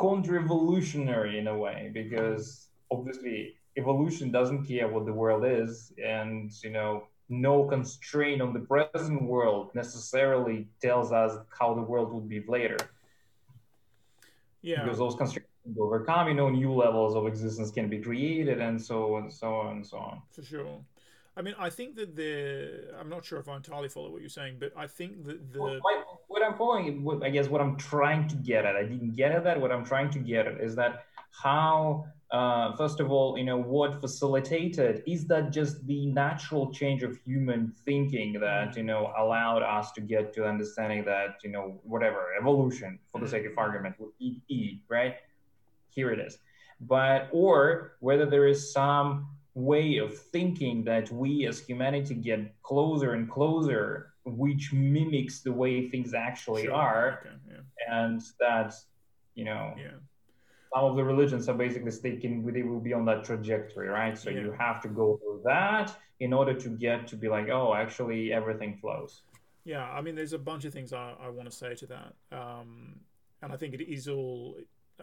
counter-evolutionary in a way because obviously evolution doesn't care what the world is and you know no constraint on the present world necessarily tells us how the world would be later yeah. Because those constraints can be overcome, you know, new levels of existence can be created and so and so on and so on. For sure. I mean, I think that the. I'm not sure if I entirely follow what you're saying, but I think that the. Well, my, what I'm following, what, I guess what I'm trying to get at, I didn't get at that. What I'm trying to get at is that how uh, first of all, you know, what facilitated is that just the natural change of human thinking that, you know, allowed us to get to understanding that, you know, whatever, evolution, for the sake of argument, would eat, eat, right? Here it is. But, or whether there is some way of thinking that we as humanity get closer and closer, which mimics the way things actually sure. are. Okay. Yeah. And that, you know, yeah some of the religions are basically stating they will be on that trajectory, right? So yeah. you have to go through that in order to get to be like, oh, actually everything flows. Yeah, I mean, there's a bunch of things I, I want to say to that, um, and I think it is all.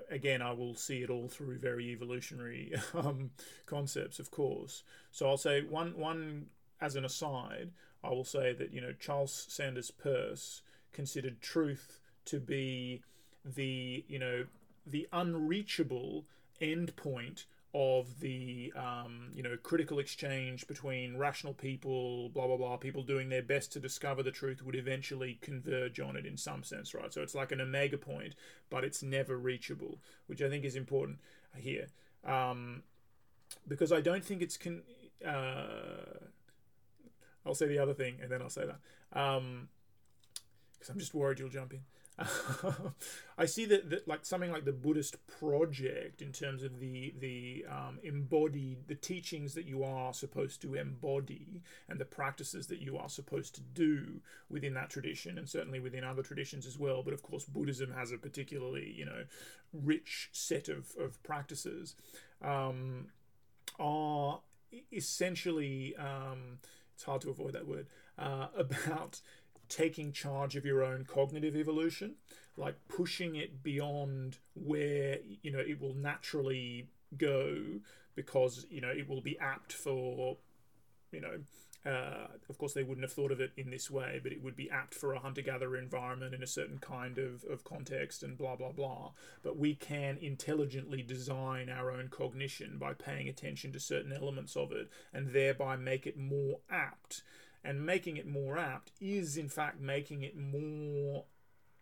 Again, I will see it all through very evolutionary um, concepts, of course. So I'll say one one as an aside. I will say that you know Charles Sanders Peirce considered truth to be the you know the unreachable endpoint of the um, you know critical exchange between rational people, blah blah blah, people doing their best to discover the truth would eventually converge on it in some sense, right? So it's like an omega point, but it's never reachable, which I think is important here, um, because I don't think it's con. Uh, I'll say the other thing, and then I'll say that because um, I'm just worried you'll jump in. I see that, that like something like the Buddhist project in terms of the the um, embodied the teachings that you are supposed to embody and the practices that you are supposed to do within that tradition and certainly within other traditions as well. But of course, Buddhism has a particularly you know rich set of of practices. Um, are essentially um, it's hard to avoid that word uh, about taking charge of your own cognitive evolution, like pushing it beyond where you know it will naturally go because you know it will be apt for you know uh, of course, they wouldn't have thought of it in this way, but it would be apt for a hunter gatherer environment in a certain kind of, of context and blah, blah, blah. But we can intelligently design our own cognition by paying attention to certain elements of it and thereby make it more apt and making it more apt is in fact making it more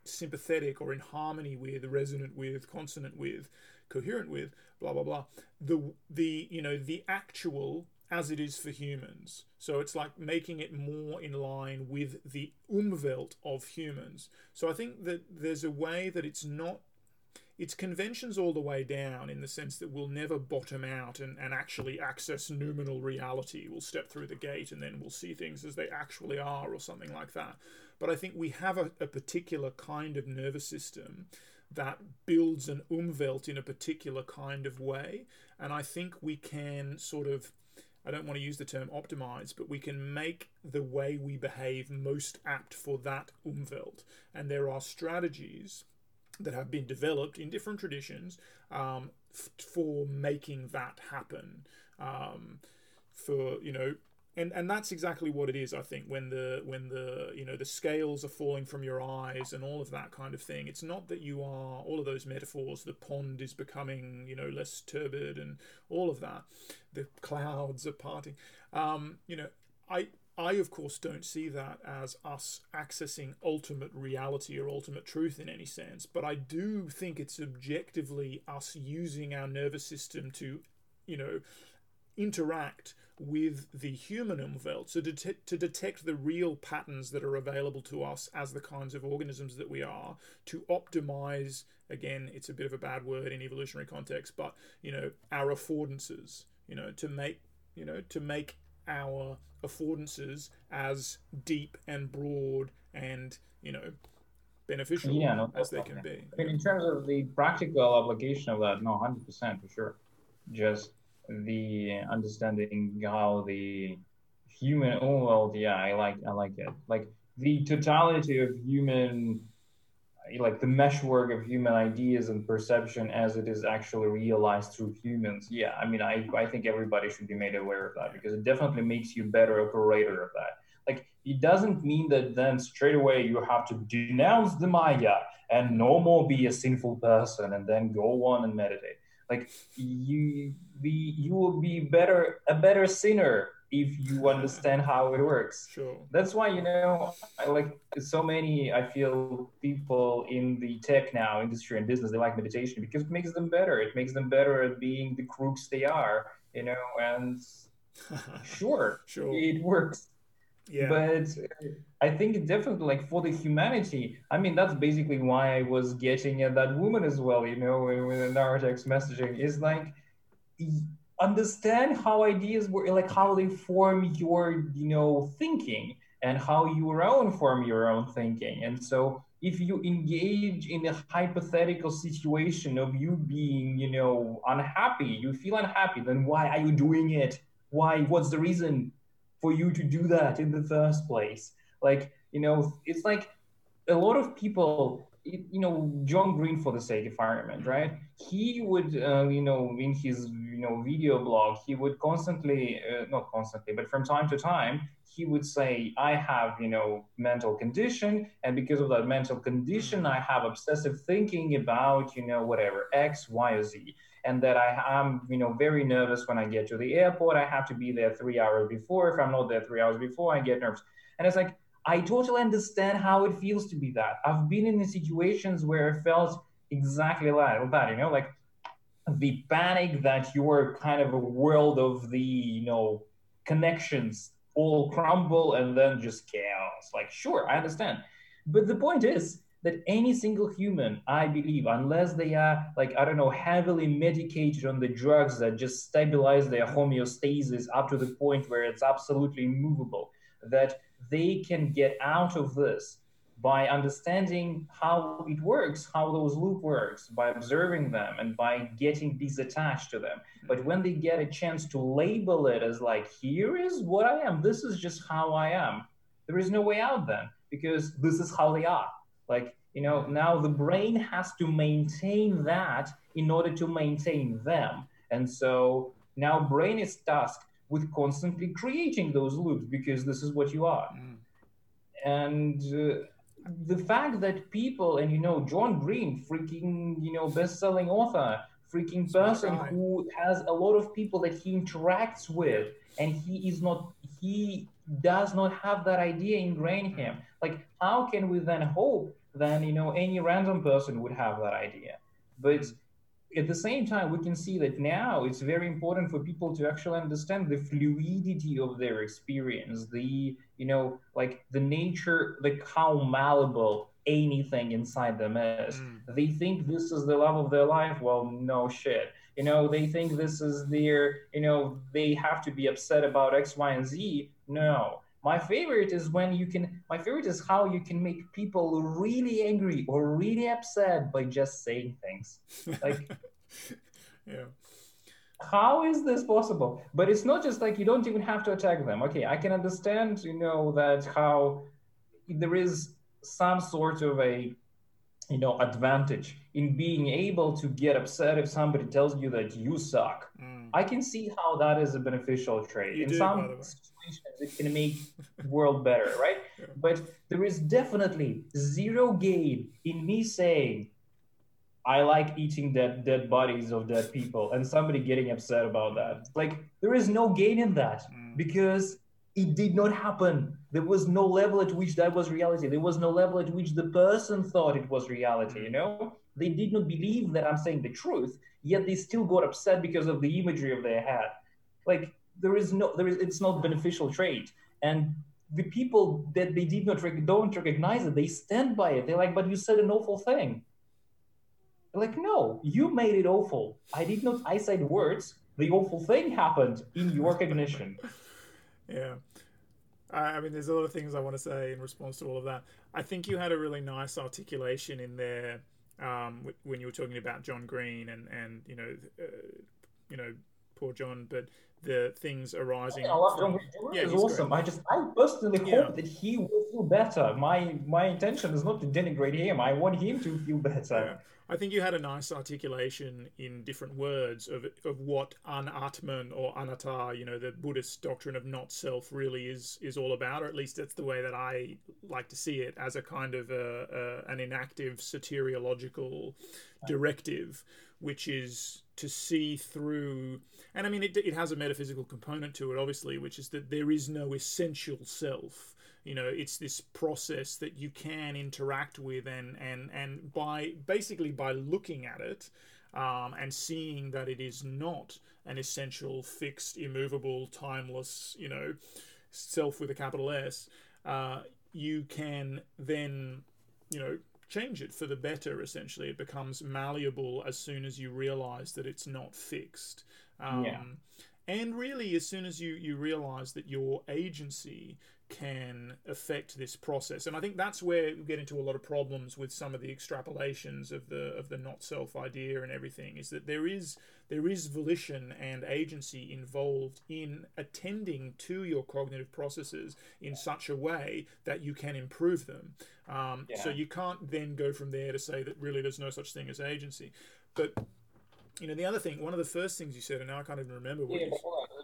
sympathetic or in harmony with resonant with consonant with coherent with blah blah blah. The the you know the actual as it is for humans. So it's like making it more in line with the umwelt of humans. So i think that there's a way that it's not it's conventions all the way down in the sense that we'll never bottom out and, and actually access noumenal reality. We'll step through the gate and then we'll see things as they actually are or something like that. But I think we have a, a particular kind of nervous system that builds an umwelt in a particular kind of way. And I think we can sort of, I don't want to use the term optimize, but we can make the way we behave most apt for that umwelt. And there are strategies that have been developed in different traditions um, f- for making that happen. Um, for you know and and that's exactly what it is i think when the when the you know the scales are falling from your eyes and all of that kind of thing it's not that you are all of those metaphors the pond is becoming you know less turbid and all of that the clouds are parting um, you know i I, of course, don't see that as us accessing ultimate reality or ultimate truth in any sense, but I do think it's objectively us using our nervous system to, you know, interact with the human umwelt so to, to detect the real patterns that are available to us as the kinds of organisms that we are to optimize again it's a bit of a bad word in evolutionary context but you know our affordances you know to make you know to make our affordances as deep and broad and you know beneficial yeah, no, as they can be. I mean, in terms of the practical application of that, no, hundred percent for sure. Just the understanding how the human oh well yeah i like i like it like the totality of human like the meshwork of human ideas and perception as it is actually realized through humans. Yeah i mean i i think everybody should be made aware of that because it definitely makes you a better operator of that. Like it doesn't mean that then straight away you have to denounce the maya and no more be a sinful person and then go on and meditate. Like you be you will be better a better sinner if you understand how it works. Sure. That's why you know i like so many i feel people in the tech now industry and business they like meditation because it makes them better. It makes them better at being the crooks they are you know and sure sure. it works. Yeah. But I think definitely like for the humanity, I mean that's basically why I was getting at that woman as well, you know, with our text messaging. Is like understand how ideas were like how they form your, you know, thinking and how your own form your own thinking. And so if you engage in a hypothetical situation of you being, you know, unhappy, you feel unhappy, then why are you doing it? Why? What's the reason? for you to do that in the first place. Like, you know, it's like a lot of people, you know, John Green for the sake of environment, right? He would, uh, you know, in his, you know, video blog, he would constantly, uh, not constantly, but from time to time, he would say, I have, you know, mental condition. And because of that mental condition, I have obsessive thinking about, you know, whatever, X, Y, or Z and that I am, you know, very nervous when I get to the airport. I have to be there three hours before. If I'm not there three hours before, I get nervous. And it's like I totally understand how it feels to be that. I've been in situations where I felt exactly like that, you know, like the panic that you're kind of a world of the, you know, connections all crumble and then just chaos. Like, sure, I understand. But the point is, that any single human, I believe, unless they are like, I don't know, heavily medicated on the drugs that just stabilize their homeostasis up to the point where it's absolutely immovable, that they can get out of this by understanding how it works, how those loop works, by observing them and by getting disattached to them. But when they get a chance to label it as like, here is what I am, this is just how I am, there is no way out then because this is how they are. Like, you know, now the brain has to maintain that in order to maintain them. And so now brain is tasked with constantly creating those loops because this is what you are. Mm. And uh, the fact that people, and you know, John Green, freaking, you know, best-selling author, freaking person who has a lot of people that he interacts with, and he is not, he does not have that idea ingrained in him. Like, how can we then hope then you know any random person would have that idea but at the same time we can see that now it's very important for people to actually understand the fluidity of their experience the you know like the nature like how malleable anything inside them is mm. they think this is the love of their life well no shit you know they think this is their you know they have to be upset about x y and z no My favorite is when you can. My favorite is how you can make people really angry or really upset by just saying things. Like, yeah. How is this possible? But it's not just like you don't even have to attack them. Okay, I can understand, you know, that how there is some sort of a you know advantage in being able to get upset if somebody tells you that you suck mm. i can see how that is a beneficial trait you in do, some situations it can make world better right yeah. but there is definitely zero gain in me saying i like eating dead dead bodies of dead people and somebody getting upset about that like there is no gain in that mm. because it did not happen. There was no level at which that was reality. There was no level at which the person thought it was reality, you know? They did not believe that I'm saying the truth, yet they still got upset because of the imagery of their head. Like there is no there is it's not beneficial trait. And the people that they did not rec- don't recognize it, they stand by it. They're like, but you said an awful thing. Like, no, you made it awful. I did not I said words. The awful thing happened in your cognition. Yeah. I mean, there's a lot of things I want to say in response to all of that. I think you had a really nice articulation in there um, when you were talking about John Green and and you know, uh, you know, poor John, but the things arising. Yeah, I love John Green. yeah, is awesome. Great. I just I personally yeah. hope that he will feel better. My my intention is not to denigrate him. I want him to feel better. Yeah. I think you had a nice articulation in different words of, of what anatman or anatta, you know, the Buddhist doctrine of not self really is is all about, or at least that's the way that I like to see it as a kind of a, a, an inactive soteriological directive, which is to see through. And I mean, it, it has a metaphysical component to it, obviously, which is that there is no essential self you know it's this process that you can interact with and and and by basically by looking at it um, and seeing that it is not an essential fixed immovable timeless you know self with a capital s uh, you can then you know change it for the better essentially it becomes malleable as soon as you realize that it's not fixed um, yeah. and really as soon as you you realize that your agency can affect this process. And i think that's where we get into a lot of problems with some of the extrapolations of the of the not self idea and everything is that there is there is volition and agency involved in attending to your cognitive processes in such a way that you can improve them. Um, yeah. so you can't then go from there to say that really there's no such thing as agency. But you know the other thing one of the first things you said and now i can't even remember what yeah, you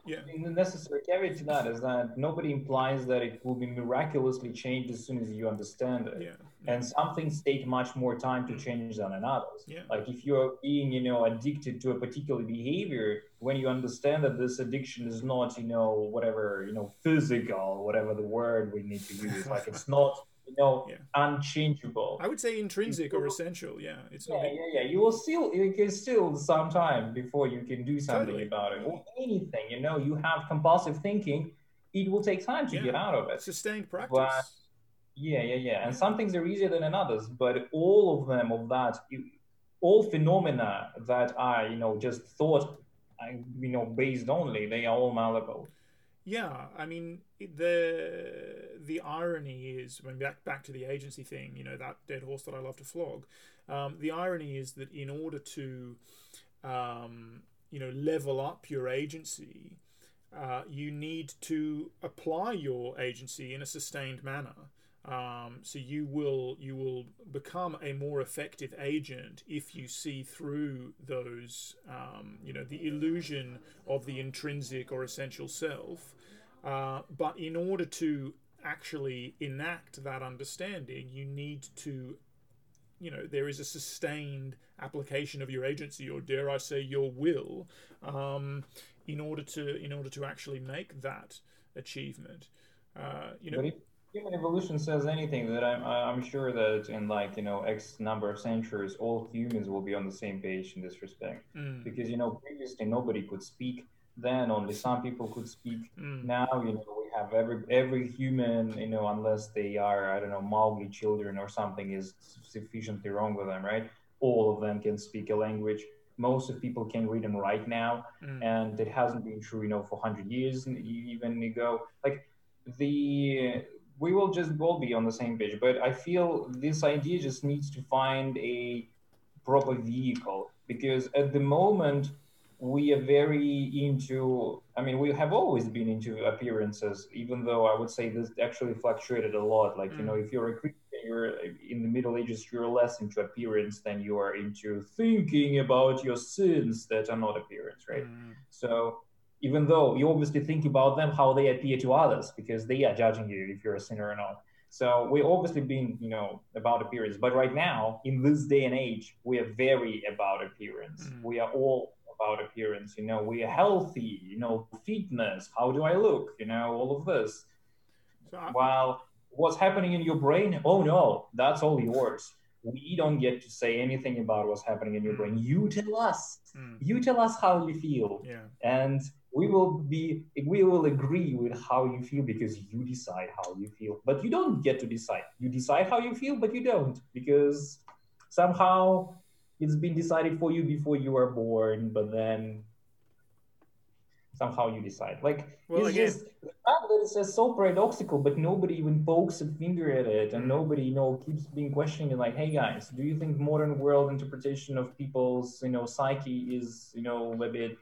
yeah. The necessary caveat to that is that nobody implies that it will be miraculously changed as soon as you understand it. Yeah. And some things take much more time to change than others. Yeah. Like if you're being, you know, addicted to a particular behavior, when you understand that this addiction is not, you know, whatever, you know, physical, whatever the word we need to use, like it's not you know, yeah. unchangeable. I would say intrinsic or essential. Yeah, it's yeah, not. Yeah, yeah, You will still, it can still some time before you can do something totally. about it or anything. You know, you have compulsive thinking. It will take time to yeah. get out of it. Sustained practice. But, yeah, yeah, yeah. And some things are easier than others, but all of them of that, all phenomena that are, you know, just thought, I, you know, based only, they are all malleable. Yeah, I mean the the irony is when back back to the agency thing, you know that dead horse that I love to flog. Um, the irony is that in order to um, you know level up your agency, uh, you need to apply your agency in a sustained manner. Um, so you will you will become a more effective agent if you see through those um, you know the illusion of the intrinsic or essential self uh, but in order to actually enact that understanding, you need to, you know, there is a sustained application of your agency, or dare I say, your will, um, in order to in order to actually make that achievement. Uh, you know. but human evolution says anything that I'm, I'm sure that in like you know x number of centuries all humans will be on the same page in this respect mm. because you know previously nobody could speak then only some people could speak. Mm. Now, you know, we have every every human, you know, unless they are, I don't know, Mowgli children or something is sufficiently wrong with them, right? All of them can speak a language. Most of people can read and write now, mm. and it hasn't been true, you know, for hundred years even ago. Like the we will just all be on the same page. But I feel this idea just needs to find a proper vehicle because at the moment we are very into i mean we have always been into appearances even though i would say this actually fluctuated a lot like mm. you know mm. if you're a christian you're in the middle ages you're less into appearance than you are into thinking about your sins that are not appearance right mm. so even though you obviously think about them how they appear to others because they are judging you if you're a sinner or not so we're obviously being, you know, about appearance. But right now, in this day and age, we are very about appearance. Mm. We are all about appearance. You know, we are healthy. You know, fitness. How do I look? You know, all of this. So While what's happening in your brain? Oh no, that's all yours. We don't get to say anything about what's happening in your mm. brain. You tell us. Mm. You tell us how you feel. Yeah. And we will be we will agree with how you feel because you decide how you feel but you don't get to decide you decide how you feel but you don't because somehow it's been decided for you before you were born but then somehow you decide like well, it's again, just the fact that it's just so paradoxical but nobody even pokes a finger at it and nobody you know keeps being questioning like hey guys do you think modern world interpretation of people's you know psyche is you know a bit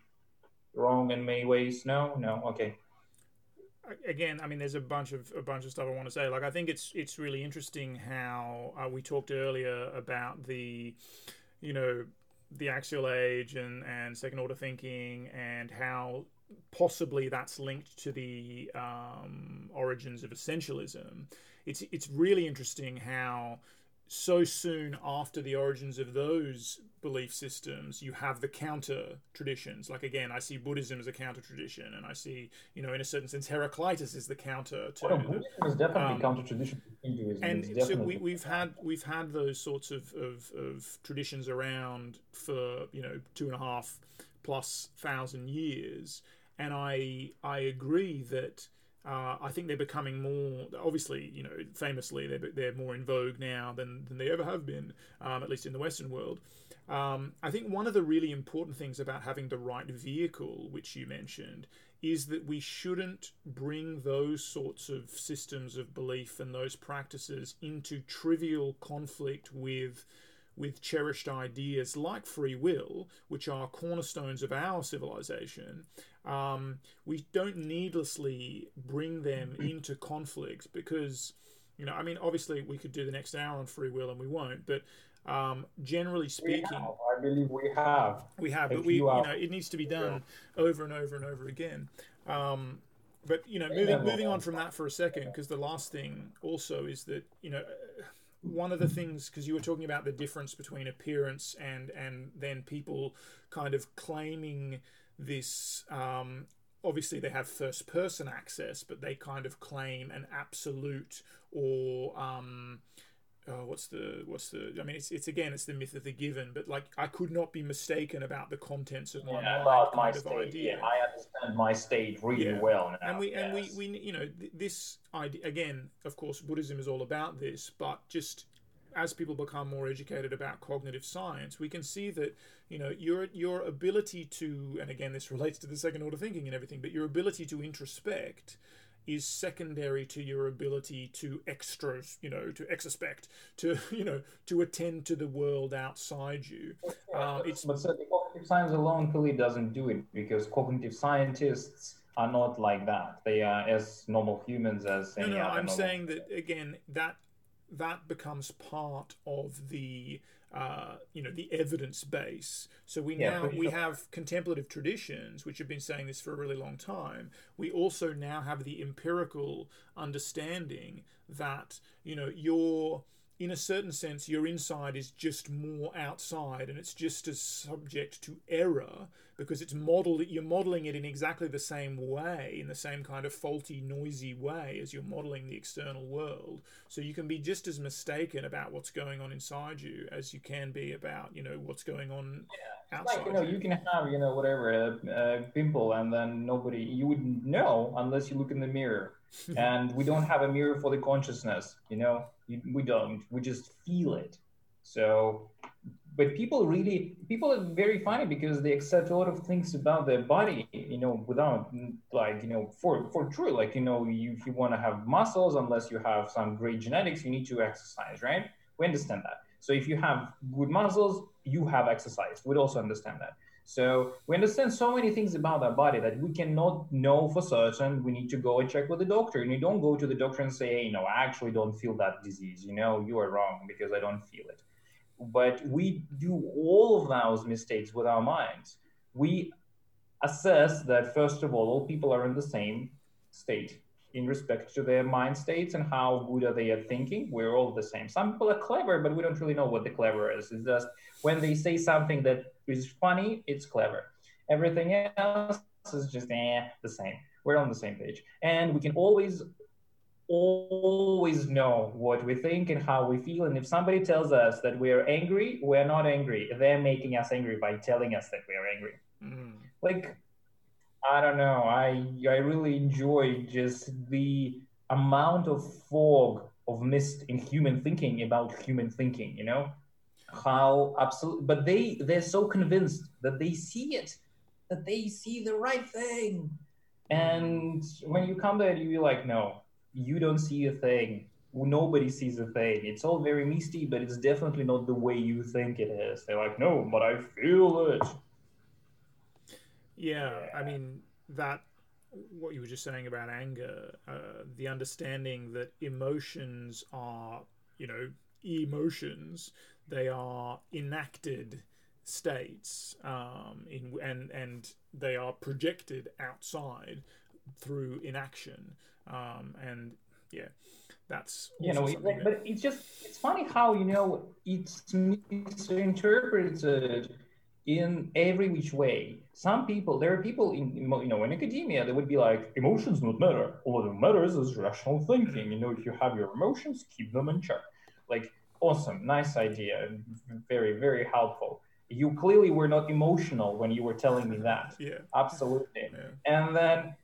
wrong in many ways? No, no, okay. Again, I mean, there's a bunch of a bunch of stuff I want to say. Like, I think it's it's really interesting how uh, we talked earlier about the, you know, the axial age and and second order thinking and how possibly that's linked to the um, origins of essentialism. It's it's really interesting how so soon after the origins of those belief systems, you have the counter traditions. Like again, I see Buddhism as a counter tradition, and I see, you know, in a certain sense, Heraclitus is the counter to. Buddhism is definitely um, counter tradition Hinduism. And so we, we've had we've had those sorts of, of, of traditions around for you know two and a half plus thousand years, and I I agree that uh, I think they're becoming more, obviously, you know, famously, they're, they're more in vogue now than, than they ever have been, um, at least in the Western world. Um, I think one of the really important things about having the right vehicle, which you mentioned, is that we shouldn't bring those sorts of systems of belief and those practices into trivial conflict with with cherished ideas like free will, which are cornerstones of our civilization, um, we don't needlessly bring them into conflict because, you know, I mean, obviously we could do the next hour on free will and we won't, but um, generally speaking, I believe we have. We have, but we, you, know, it needs to be done yeah. over and over and over again. Um, but you know, moving moving on from that for a second, because the last thing also is that you know one of the things because you were talking about the difference between appearance and and then people kind of claiming this um, obviously they have first person access but they kind of claim an absolute or um, oh, what's the what's the I mean it's it's again it's the myth of the given but like I could not be mistaken about the contents of my yeah, mind my state idea. yeah I understand my state really yeah. well now. and we yes. and we we you know this idea again of course Buddhism is all about this but just as people become more educated about cognitive science, we can see that you know your your ability to, and again this relates to the second order thinking and everything, but your ability to introspect is secondary to your ability to extra, you know, to exospect, to you know, to attend to the world outside you. Uh, it's but so cognitive science alone clearly doesn't do it because cognitive scientists are not like that. They are as normal humans as any no, no. I'm saying that again. That that becomes part of the uh, you know the evidence base. So we yeah, now we have contemplative traditions which have been saying this for a really long time. We also now have the empirical understanding that you know your in a certain sense your inside is just more outside and it's just as subject to error because it's modeled you're modeling it in exactly the same way in the same kind of faulty noisy way as you're modeling the external world. So you can be just as mistaken about what's going on inside you as you can be about you know what's going on yeah. outside like, you know you. you can have you know whatever a, a pimple and then nobody you wouldn't know unless you look in the mirror. And we don't have a mirror for the consciousness you know? We don't. We just feel it. So but people really people are very funny because they accept a lot of things about their body you know without like you know for for true like you know you, if you want to have muscles unless you have some great genetics you need to exercise right we understand that so if you have good muscles you have exercise we also understand that so we understand so many things about our body that we cannot know for certain. We need to go and check with the doctor. And you don't go to the doctor and say, hey, no, I actually don't feel that disease. You know, you are wrong because I don't feel it but we do all of those mistakes with our minds. We assess that, first of all, all people are in the same state in respect to their mind states and how good are they at thinking. We're all the same. Some people are clever, but we don't really know what the clever is. It's just when they say something that is funny, it's clever. Everything else is just eh, the same. We're on the same page. And we can always always know what we think and how we feel. And if somebody tells us that we're angry, we're not angry. They're making us angry by telling us that we're angry. Mm. Like, I don't know. I I really enjoy just the amount of fog of mist in human thinking about human thinking. You know how absolute, but they they're so convinced that they see it, that they see the right thing. And when you come there, you be like, no, you don't see a thing. Nobody sees a thing. It's all very misty but it's definitely not the way you think it is. They're like no but i feel it. Yeah, i mean that what you were just saying about anger uh, the understanding that emotions are you know emotions they are enacted states um, in and and they are projected outside through inaction um, and yeah, that's you know, like, but it's just it's funny how you know it's misinterpreted in every which way. Some people, there are people in you know in academia that would be like, emotions don't matter. All that matters is rational thinking. You know, if you have your emotions, keep them in check. Like, awesome, nice idea, very very helpful. You clearly were not emotional when you were telling me that. yeah, absolutely. Yeah. And then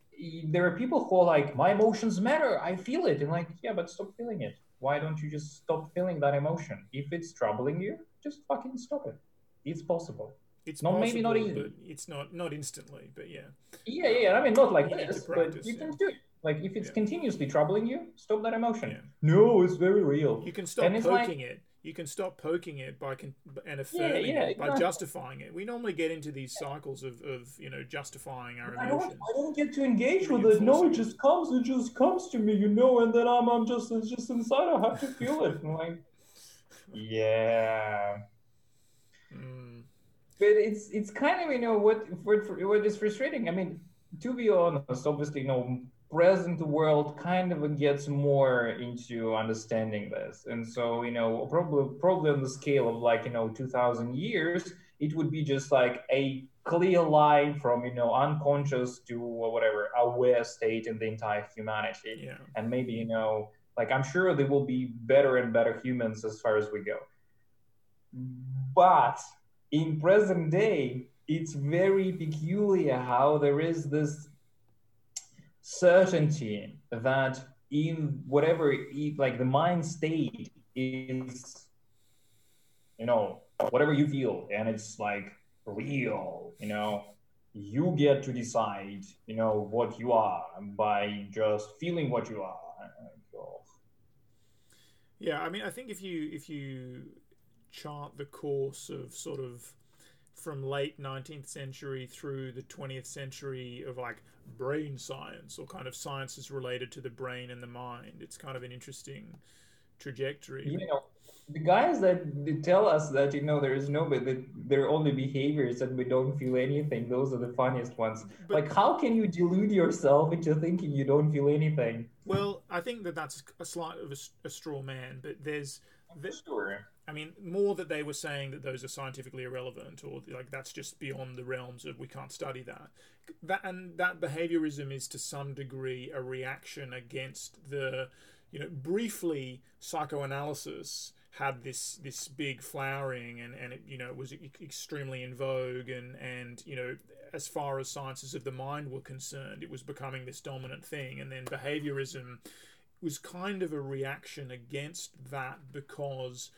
there are people who are like, my emotions matter. I feel it. And like, yeah, but stop feeling it. Why don't you just stop feeling that emotion? If it's troubling you, just fucking stop it. It's possible. It's not possible, maybe not easy. It's not not instantly, but yeah. Yeah, yeah. I mean, not like you this, practice, but you yeah. can do it. Like if it's yeah. continuously troubling you, stop that emotion. Yeah. No, it's very real. You can stop poking like, it you can stop poking it by con- and affirming yeah, yeah, it, by justifying it. We normally get into these cycles of, of you know justifying our emotions. I don't, I don't get to engage with it. No, it just comes. It just comes to me, you know, and then I'm, I'm just it's just inside. I have to feel it. I'm like, yeah. Mm. But it's it's kind of you know what what what is frustrating. I mean, to be honest, obviously, you know, present world kind of gets more into understanding this. And so you know probably probably on the scale of like you know 2000 years it would be just like a clear line from you know unconscious to whatever aware state in the entire humanity. Yeah. and maybe you know like i'm sure there will be better and better humans as far as we go. But in present day it's very peculiar how there is this certainty that in whatever like the mind state is you know whatever you feel and it's like real you know you get to decide you know what you are by just feeling what you are. Yeah i mean i think if you if you chart the course of sort of from late 19th century through the 20th century of like brain science or kind of sciences related to the brain and the mind. It's kind of an interesting trajectory. You know, the guys that tell us that you know there is no but they're only behaviors and we don't feel anything those are the funniest ones but, like how can you delude yourself into thinking you don't feel anything well i think that that's a slight of a, a straw man but there's the, sure. I mean, more that they were saying that those are scientifically irrelevant, or like that's just beyond the realms of we can't study that. That and that behaviorism is to some degree a reaction against the, you know, briefly psychoanalysis had this this big flowering and and it you know was extremely in vogue and and you know as far as sciences of the mind were concerned, it was becoming this dominant thing, and then behaviorism was kind of a reaction against that because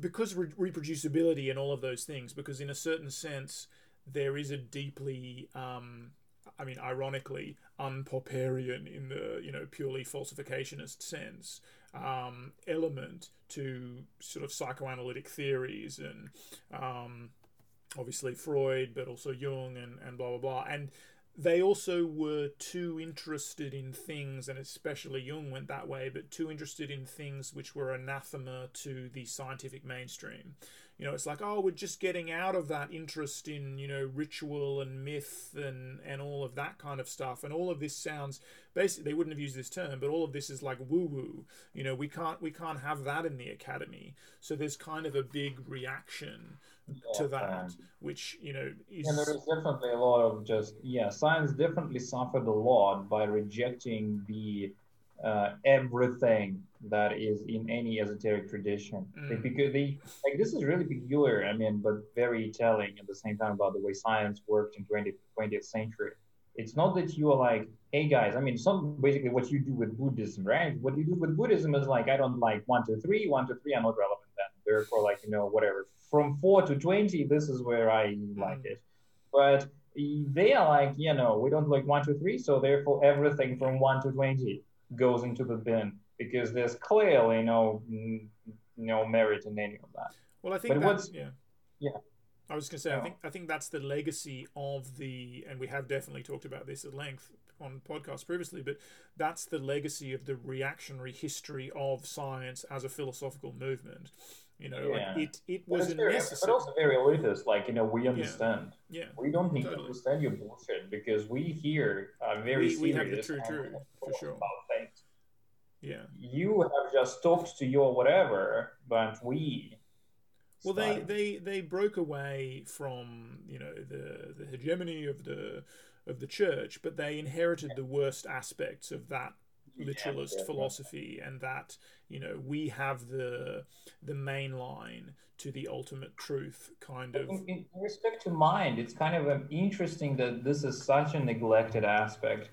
because re- reproducibility and all of those things, because in a certain sense, there is a deeply, um, I mean, ironically, unpopperian in the you know purely falsificationist sense um, element to sort of psychoanalytic theories and um, obviously Freud, but also Jung and, and blah blah blah. And they also were too interested in things, and especially Jung went that way, but too interested in things which were anathema to the scientific mainstream. You know, it's like, oh, we're just getting out of that interest in, you know, ritual and myth and, and all of that kind of stuff. And all of this sounds basically they wouldn't have used this term, but all of this is like woo woo. You know, we can't we can't have that in the academy. So there's kind of a big reaction to that, which you know is. And there is definitely a lot of just yeah, science definitely suffered a lot by rejecting the uh, everything that is in any esoteric tradition. Mm. because they like this is really peculiar. I mean, but very telling at the same time about the way science worked in 20th 20th century. It's not that you are like, hey guys. I mean, some basically what you do with Buddhism, right? What you do with Buddhism is like, I don't like one, two, three, one, two, three. I'm not relevant Therefore, like you know, whatever. From four to twenty, this is where I like mm. it. But they are like, you know, we don't like one, two, three. So therefore, everything from one to twenty goes into the bin because there's clearly no no merit in any of that. Well, I think but that's yeah. Yeah. I was going to say, I think I think that's the legacy of the, and we have definitely talked about this at length on podcasts previously, but that's the legacy of the reactionary history of science as a philosophical movement. You know, yeah. like it it was but, very, necessary. but also very elitist. Like you know, we understand. Yeah, yeah. we don't need totally. to understand your bullshit because we here are very we, serious. We have the true, true for sure. About things. Yeah, you have just talked to your whatever, but we. Well, they, they they broke away from you know the the hegemony of the of the church, but they inherited the worst aspects of that literalist yeah, philosophy yeah. and that you know we have the the main line to the ultimate truth kind of in, in, respect to mind it's kind of um, interesting that this is such a neglected aspect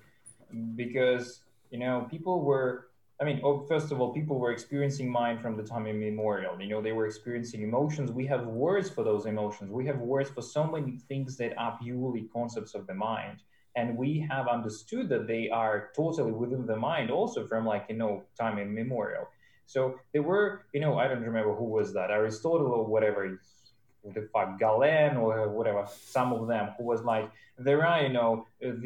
because you know people were I mean, oh, first of all, people were experiencing mind from the time immemorial. You know, they were experiencing emotions. We have words for those emotions. We have words for so many things that are purely concepts of the mind and we have understood that they are totally within the mind also from like you know time immemorial. So there were you know i don't remember who was that aristotle or whatever the fuck galen or whatever some of them who was like there are you know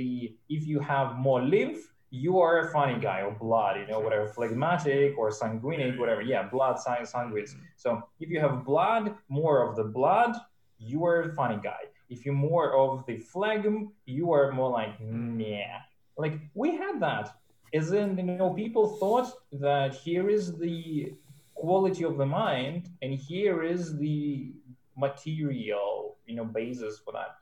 the if you have more lymph you are a funny guy or blood you know whatever phlegmatic or sanguinic whatever. Yeah blood sign sanguine mm-hmm. so if you have blood more of the blood you are a funny guy if you're more of the phlegm, you are more like, yeah. Like we had that. As in, you know, people thought that here is the quality of the mind and here is the material, you know, basis for that.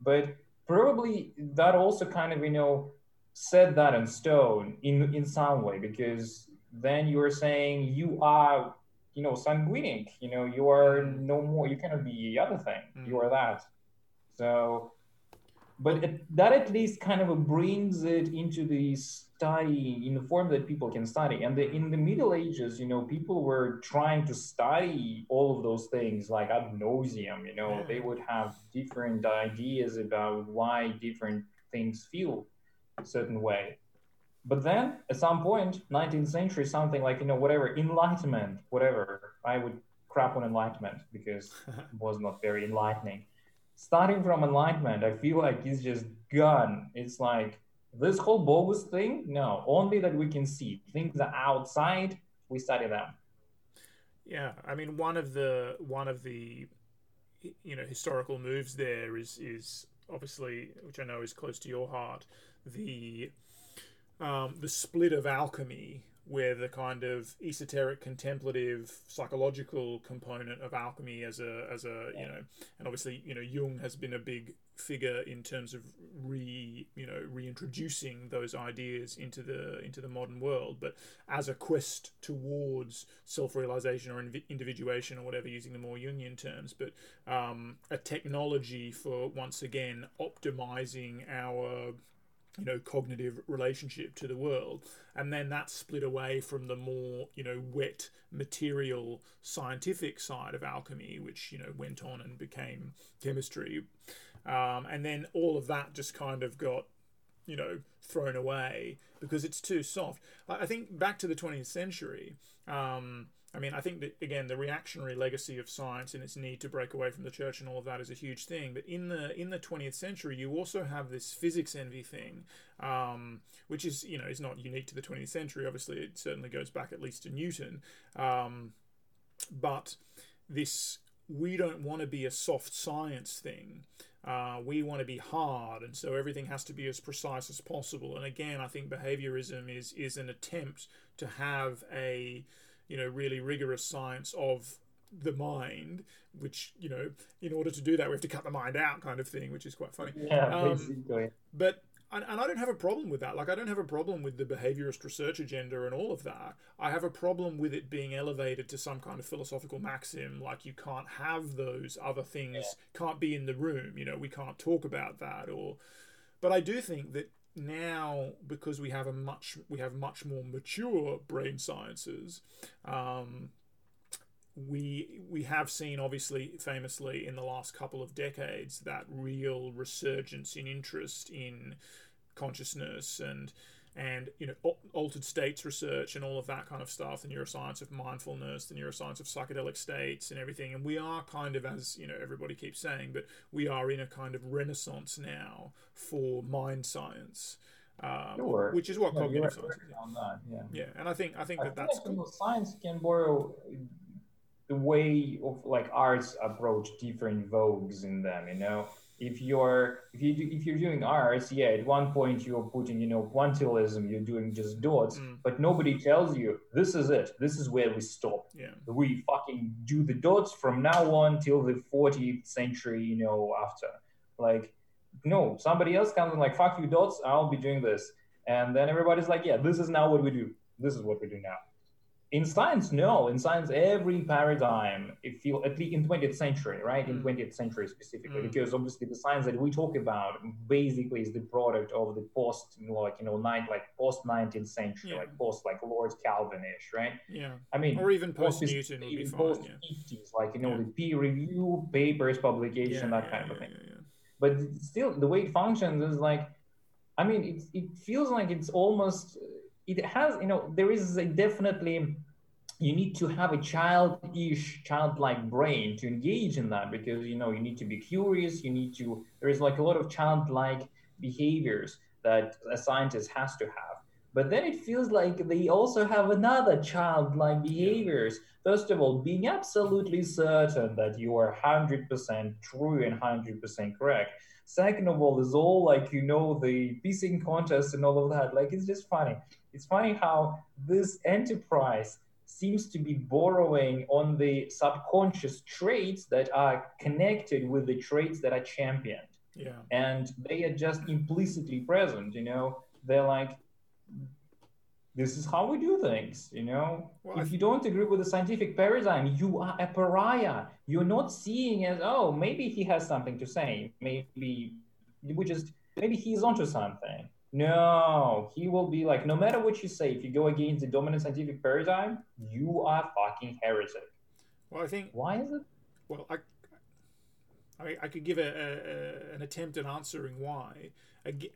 But probably that also kind of, you know, set that in stone in in some way because then you are saying you are you know sanguinic you know you are no more you cannot be the other thing mm. you are that so, but it, that at least kind of brings it into the study in the form that people can study. And the, in the Middle Ages, you know, people were trying to study all of those things like ad nauseum. You know, they would have different ideas about why different things feel a certain way. But then at some point, 19th century, something like, you know, whatever, enlightenment, whatever, I would crap on enlightenment because it was not very enlightening starting from enlightenment, I feel like it's just gone. It's like this whole bogus thing. No, only that we can see things are outside. We study them. Yeah, I mean one of the one of the you know historical moves there is is obviously which I know is close to your heart the um, the split of alchemy where the kind of esoteric contemplative psychological component of alchemy as a as a you know and obviously you know Jung has been a big figure in terms of re you know reintroducing those ideas into the into the modern world. But as a quest towards self-realization or individuation or whatever using the more Jungian terms but um, a technology for once again optimizing our you know cognitive relationship to the world. And then that split away from the more you know wet material scientific side of alchemy which you know went on and became chemistry. Um, and then all of that just kind of got you know thrown away because it's too soft. I think back to the 20th century um, I mean, I think that again, the reactionary legacy of science and its need to break away from the church and all of that is a huge thing. But in the in the twentieth century, you also have this physics envy thing, um, which is you know is not unique to the twentieth century. Obviously, it certainly goes back at least to Newton. Um, but this we don't want to be a soft science thing. Uh, we want to be hard, and so everything has to be as precise as possible. And again, I think behaviorism is is an attempt to have a you know really rigorous science of the mind, which you know, in order to do that, we have to cut the mind out, kind of thing, which is quite funny. Yeah, um. But and, and I don't have a problem with that. Like I don't have a problem with the behaviorist research agenda and all of that. I have a problem with it being elevated to some kind of philosophical maxim, like you can't have those other things, yeah. can't be in the room. You know, we can't talk about that. Or, but I do think that now because we have a much we have much more mature brain sciences um, we we have seen obviously famously in the last couple of decades that real resurgence in interest in consciousness and and you know altered states research and all of that kind of stuff the neuroscience of mindfulness the neuroscience of psychedelic states and everything and we are kind of as you know everybody keeps saying but we are in a kind of renaissance now for mind science um, sure. which is what cognitive science is that, yeah. yeah and i think i think I that that's like science can borrow the way of like arts approach different vogues in them you know if you're if you do, if you're doing arts, yeah, at one point you're putting you know pointillism, you're doing just dots, mm. but nobody tells you this is it. This is where we stop. Yeah, we fucking do the dots from now on till the 40th century, you know, after. Like, no, somebody else comes and like fuck you dots, I'll be doing this, and then everybody's like, yeah, this is now what we do. This is what we do now in science no in science every paradigm if you at least in 20th century right in 20th mm. century specifically mm. because obviously the science that we talk about basically is the product of the post like you know nine like post 19th century yeah. like post like lord Kelvinish right yeah i mean or even post newton even post 50s yeah. like you know yeah. the peer review papers publication that kind of thing but still the way it functions is like i mean it, it feels like it's almost it has you know there is a definitely you need to have a childish childlike brain to engage in that because you know you need to be curious you need to there is like a lot of childlike behaviors that a scientist has to have. But then it feels like they also have another childlike behaviors. First of all being absolutely certain that you are 100% true and 100% correct. Second of all is all like you know the piecing contest and all of that like it's just funny it's funny how this enterprise seems to be borrowing on the subconscious traits that are connected with the traits that are championed. Yeah. And they are just implicitly present, you know. They're like, this is how we do things, you know. Well, if you don't agree with the scientific paradigm, you are a pariah. You're not seeing as, oh, maybe he has something to say. Maybe we just, maybe he's onto something. No, he will be like, no matter what you say, if you go against the dominant scientific paradigm, you are fucking heretic. Well, I think. Why is it? Well, I, I, I could give a, a, an attempt at answering why.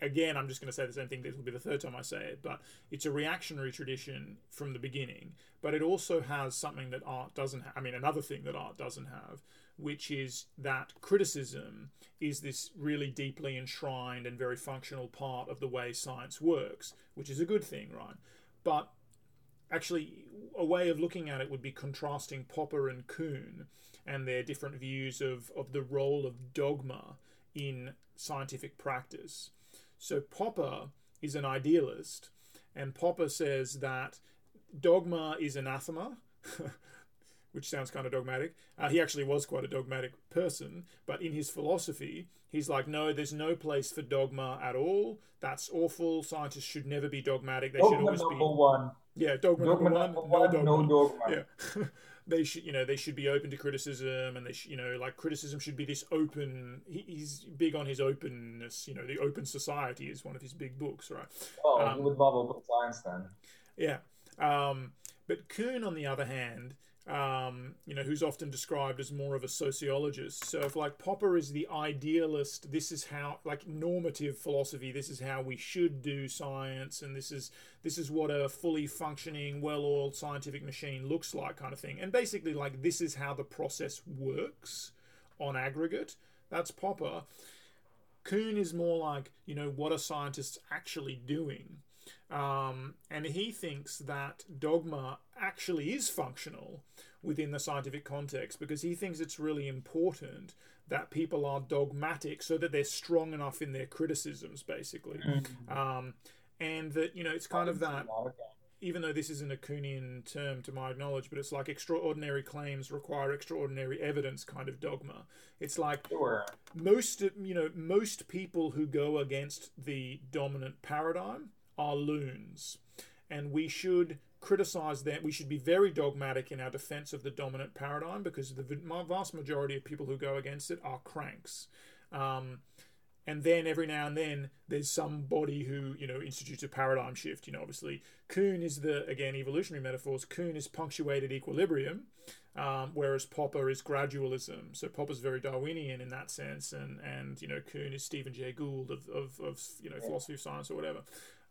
Again, I'm just going to say the same thing. This will be the third time I say it, but it's a reactionary tradition from the beginning. But it also has something that art doesn't have. I mean, another thing that art doesn't have, which is that criticism is this really deeply enshrined and very functional part of the way science works, which is a good thing, right? But actually, a way of looking at it would be contrasting Popper and Kuhn and their different views of, of the role of dogma in scientific practice. So, Popper is an idealist, and Popper says that dogma is anathema. which sounds kind of dogmatic. Uh, he actually was quite a dogmatic person, but in his philosophy, he's like, no, there's no place for dogma at all. That's awful. Scientists should never be dogmatic. They dogma should always number be. one. Yeah, dogma, Dogma number number one, one, no no dogma. dogma. Yeah. they should, you know, they should be open to criticism, and they, sh- you know, like criticism should be this open. He, he's big on his openness. You know, the open society is one of his big books, right? Well, Um, you would love open science then. Yeah. Um, but Kuhn, on the other hand, um, you know, who's often described as more of a sociologist. So if like Popper is the idealist, this is how like normative philosophy, this is how we should do science, and this is this is what a fully functioning, well-oiled scientific machine looks like, kind of thing. And basically, like this is how the process works on aggregate. That's Popper. Kuhn is more like, you know, what are scientists actually doing? Um, and he thinks that dogma actually is functional within the scientific context because he thinks it's really important that people are dogmatic so that they're strong enough in their criticisms, basically. Um, and that, you know, it's kind of that even though this isn't a Kuhnian term to my knowledge, but it's like extraordinary claims require extraordinary evidence kind of dogma. It's like Sure. most you know most people who go against the dominant paradigm are loons, and we should criticize them. We should be very dogmatic in our defense of the dominant paradigm because the vast majority of people who go against it are cranks. Um, and then every now and then there's somebody who you know institutes a paradigm shift. You know obviously kuhn is the again evolutionary metaphors. Kuhn is punctuated equilibrium um, whereas popper is gradualism. So popper's very darwinian in that sense and and you know kuhn is stephen jay gould of, of, of you know philosophy of science or whatever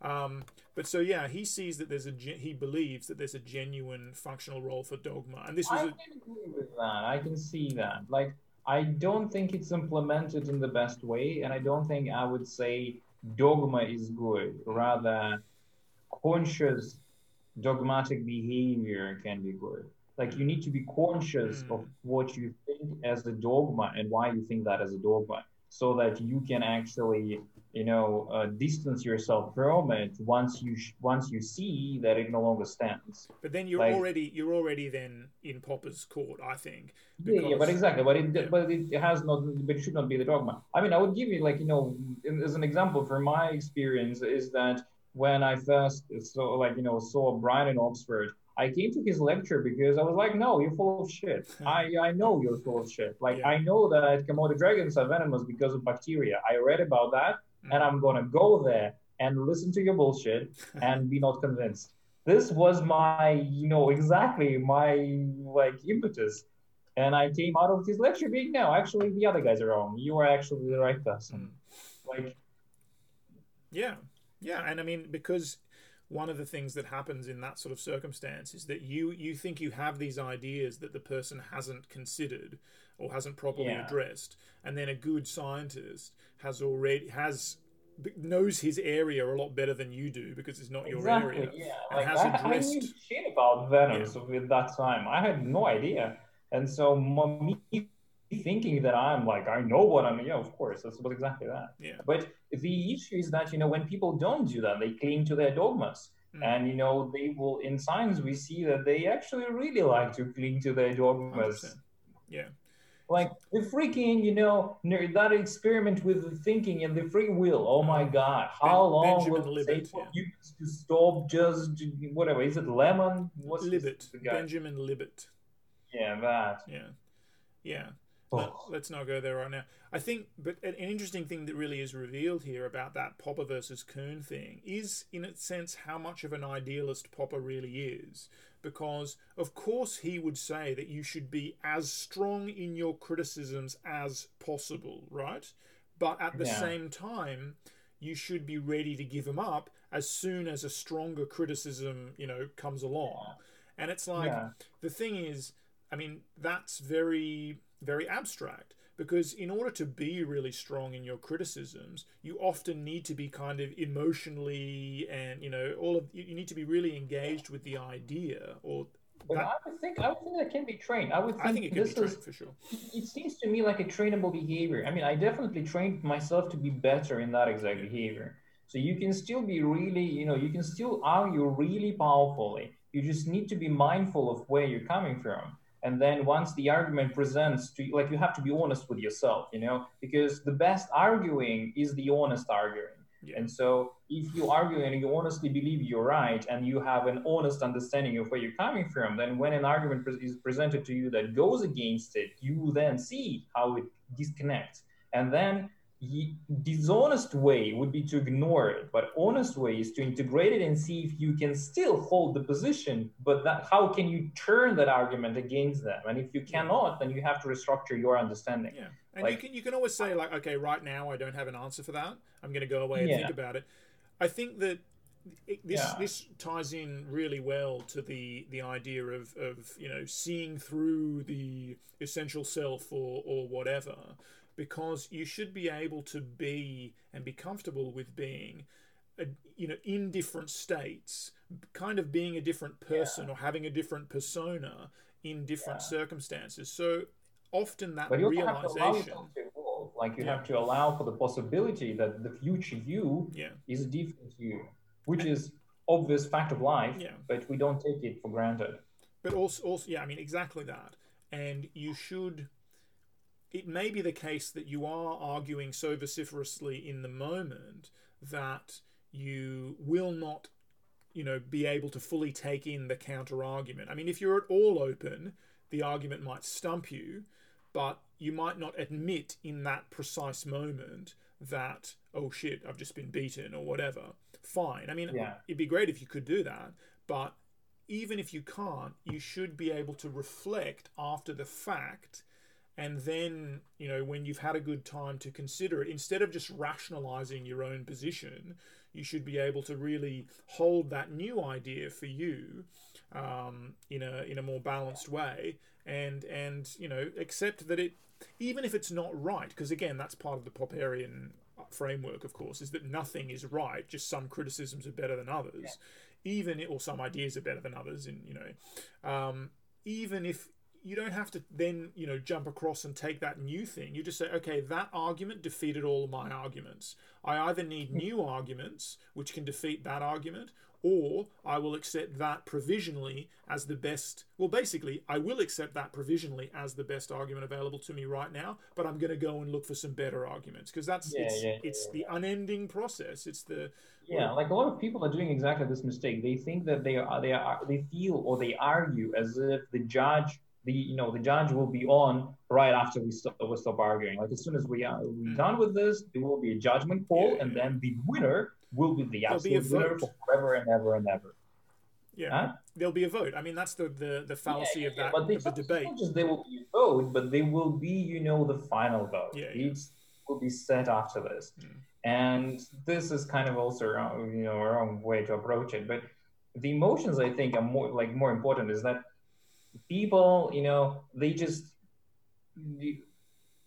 um, but so yeah he sees that there's a he believes that there's a genuine functional role for dogma and this was I a, can agree with that. I can see that. Like, I don't think it's implemented in the best way, and I don't think I would say dogma is good. Rather, conscious dogmatic behavior can be good. Like, you need to be conscious Mm. of what you think as a dogma and why you think that as a dogma, so that you can actually, you know, uh, distance yourself from it once you sh- once you see that it no longer stands. but then you're like- already you're already then in popper's court i think Yeah, yeah, but exactly, but it Yeah. but it has not, but it should not be the dogma. I mean, I would give you like you know, in- as an example from my experience is that when I first saw like you know saw Brian in Oxford, I came to his lecture because I was like, no, you're full of shit. I I know you're full of shit. Like Yeah. I know that Komodo dragons are venomous because of bacteria. I read about that. And I'm gonna go there and listen to your bullshit and be not convinced. This was my, you know, exactly my like impetus. And I came out of this lecture being, no, actually, the other guys are wrong. You are actually the right person. Mm. Like, Yeah, yeah, and I mean because one of the things that happens in that sort of circumstance is that you you think you have these ideas that the person hasn't considered or hasn't properly Yeah. addressed, and then a good scientist has already has knows his area a lot better than you do because it's not your exactly, area. yeah. and Like, has I, I knew shit about venoms with that time. I had no idea. And so me thinking that I'm like, I know what I'm, yeah, of course, that's was exactly that. Yeah. But the issue is that, you know, when people don't do that, they cling to their dogmas. Mm. And, you know, they will, in science, we see that they actually really like to cling to their dogmas. Yeah. Like the freaking, you know, that experiment with the thinking and the free will. Oh my mm. God, how Ben- long Benjamin will it take Libet, yeah. humans to stop just whatever? Is it lemon? What's Libet, the guy? Benjamin Libet. Yeah, that. Yeah, yeah. Oh. Let, let's not go there right now. I think, but an an interesting thing that really is revealed here about that Popper versus Kuhn thing is, in its sense, how much of an idealist Popper really is. Because, of course, he would say that you should be as strong in your criticisms as possible, right? But at the Yeah. same time, you should be ready to give them up as soon as a stronger criticism, you know, comes along. And it's like, yeah. the thing is, I mean, that's very, very abstract because in order to be really strong in your criticisms, you often need to be kind of emotionally and, you know, all of you need to be really engaged with the idea or But that, I would think I would think that can be trained. I would think, I think it can be this is for sure. it seems to me like a trainable behavior. I mean, I definitely trained myself to be better in that exact behavior. So you can still be really, you know, you can still argue really powerfully. You just need to be mindful of where you're coming from. And then once the argument presents to you, like you have to be honest with yourself, you know, because the best arguing is the honest arguing. Yeah. And so, if you argue and you honestly believe you're right, and you have an honest understanding of where you're coming from, then when an argument pre- is presented to you that goes against it, you then see how it disconnects, and then dishonest way would be to ignore it, but honest way is to integrate it and see if you can still hold the position. But that how can you turn that argument against them? And if you cannot, then you have to restructure your understanding. Yeah, and you can you can always say like, okay, right now I don't have an answer for that. I'm going to go away and Yeah. think about it. I think that it, this Yeah. this ties in really well to the the idea of of you know seeing through the essential self or or whatever, because you should be able to be and be comfortable with being. A, you know, in different states, kind of being a different person or having a different persona in different Yeah. circumstances. So often that But you also have to allow realization, yourself to evolve. Like you Yeah. have to allow for the possibility that the future you yeah, is a different you, which is obvious fact of life, Yeah. but we don't take it for granted. but also, also, yeah, I mean, exactly that. And you should. It may be the case that you are arguing so vociferously in the moment that you will not, you know, be able to fully take in the counter argument. I mean, if you're at all open, the argument might stump you, but you might not admit in that precise moment that oh shit i've just been beaten or whatever fine i mean Yeah. it'd be great if you could do that but even if you can't you should be able to reflect after the fact and then you know when you've had a good time to consider it instead of just rationalizing your own position you should be able to really hold that new idea for you um, in a in a more balanced way and and you know accept that it even if it's not right because again that's part of the popperian framework of course is that nothing is right just some criticisms are better than others. Even or some ideas are better than others and you know um, even if you don't have to then you know jump across and take that new thing. You just say okay that argument defeated all of my arguments. I either need hmm. new arguments which can defeat that argument or i will accept that provisionally as the best well basically i will accept that provisionally as the best argument available to me right now but i'm going to go and look for some better arguments because that's Yeah, it's, yeah, it's yeah, the unending process. It's the Yeah, like a lot of people are doing exactly this mistake. They think that they are they are they feel or they argue as if the judge the you know the judge will be on right after we stop we stop arguing. Like as soon as we are we Mm. done with this, there will be a judgment call, Yeah, and yeah. then the winner will be the There'll be absolute winner vote. forever and ever and ever. yeah Huh? there'll be a vote i mean that's the the, the fallacy Yeah, of that But they, of the debate. Not just there will be a vote, but they will be, you know, the final vote. Yeah. It will be set after this. Mm. And this is kind of also, you know, a wrong way to approach it. But the emotions, I think, are more like more important. Is that people, you know, they just.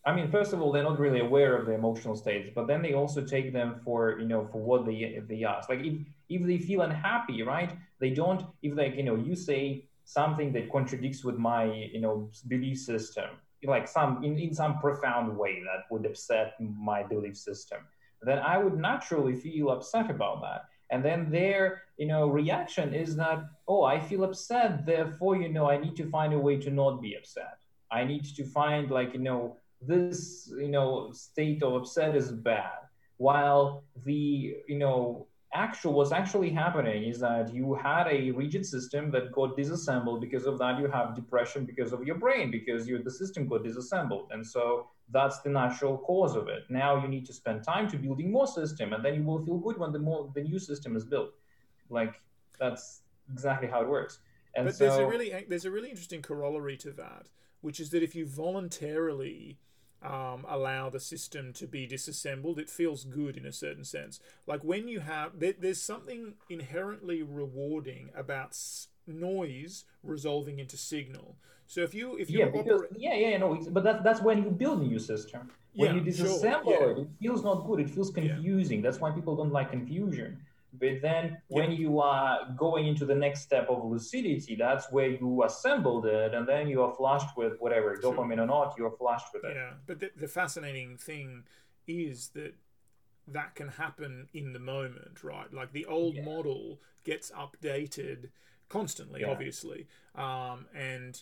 I mean, first of all, they're not really aware of the emotional states, but then they also take them for, you know, for what they they ask. Like if if they feel unhappy, right? They don't. If like you know, you say something that contradicts with my you know belief system like some in, in some profound way that would upset my belief system then i would naturally feel upset about that and then their you know reaction is that oh i feel upset therefore you know i need to find a way to not be upset. I need to find like you know this you know state of upset is bad. While the you know actual what's actually happening is that you had a rigid system that got disassembled because of that. You have depression because of your brain because you the system got disassembled. And so that's the natural cause of it. Now you need to spend time to building more system and then you will feel good when the more the new system is built like that's exactly how it works and but so there's a really there's a really interesting corollary to that which is that if you voluntarily um, allow the system to be disassembled, it feels good in a certain sense. Like when you have, there, there's something inherently rewarding about s- noise resolving into signal. So if you if you yeah because yeah yeah no but that's that's when you build a new system when Yeah, you sure, disassemble yeah. it it feels not good it feels confusing that's why people don't like confusion but then when you are going into the next step of lucidity that's where you assembled it and then you are flushed with whatever dopamine or not you are flushed with it yeah, but the, the fascinating thing is that that can happen in the moment, right? Like the old Yeah. model gets updated constantly, Yeah. obviously, um, and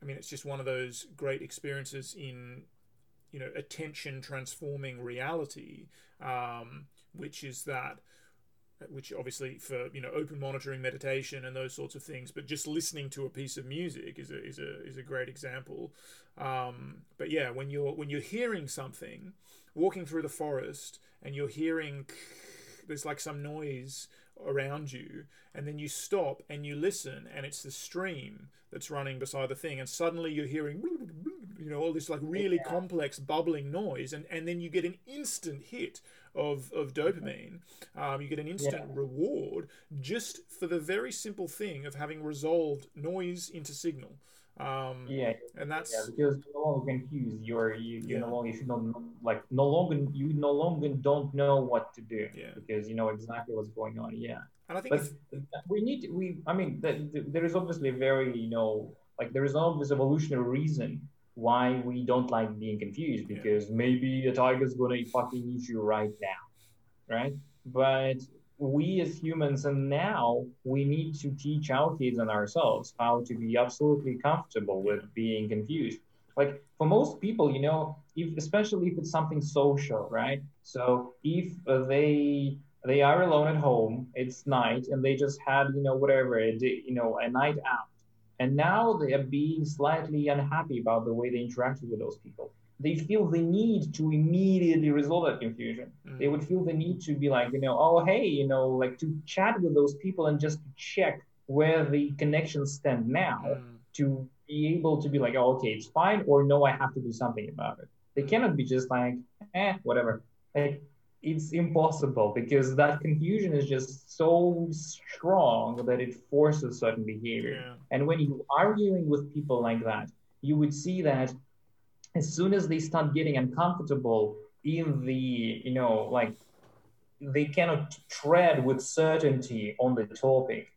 I mean it's just one of those great experiences in you know attention transforming reality, um, which is that which obviously for you know open monitoring meditation and those sorts of things but just listening to a piece of music is a is a is a great example. Um, but yeah when you're when you're hearing something walking through the forest and you're hearing there's like some noise around you and then you stop and you listen and it's the stream that's running beside the thing and suddenly you're hearing you know all this like really yeah. complex bubbling noise and and then you get an instant hit of of dopamine um, you get an instant yeah. reward just for the very simple thing of having resolved noise into signal um, yeah, and that's yeah, because you're no longer confused. You're you, you yeah. no longer you should not like no longer you no longer don't know what to do yeah. because you know exactly what's going on. Yeah, and I think but we need to, we I mean the, the, there is obviously a very you know like there is obvious evolutionary reason why we don't like being confused because yeah. maybe a tiger's gonna fucking eat you right now, right? But we as humans and now we need to teach our kids and ourselves how to be absolutely comfortable with being confused. Like for most people you know if especially if it's something social right? So if uh, they they are alone at home it's night and they just had you know whatever a day, you know a night out. And now they are being slightly unhappy about the way they interacted with those people they feel the need to immediately resolve that confusion. Mm. They would feel the need to be like, you know, oh, hey, you know, like to chat with those people and just check where the connections stand now mm. to be able to be like, oh, okay, it's fine, or no, I have to do something about it. They mm. cannot be just like, eh, whatever. Like, it's impossible because that confusion is just so strong that it forces certain behavior. Yeah. And when you're arguing with people like that, you would see that as soon as they start getting uncomfortable in the you know like they cannot tread with certainty on the topic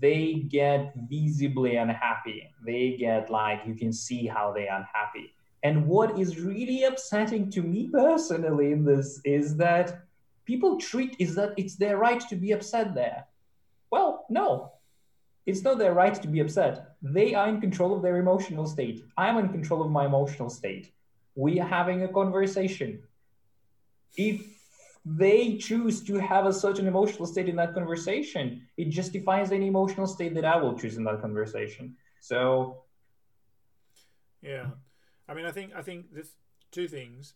they get visibly unhappy. They get like you can see how they're unhappy. And what is really upsetting to me personally in this is that people treat is that it's their right to be upset there. Well no it's not their right to be upset. They are in control of their emotional state. I'm in control of my emotional state. We are having a conversation. If they choose to have a certain emotional state in that conversation, it justifies any emotional state that I will choose in that conversation. So, yeah, I mean, I think I think there's two things.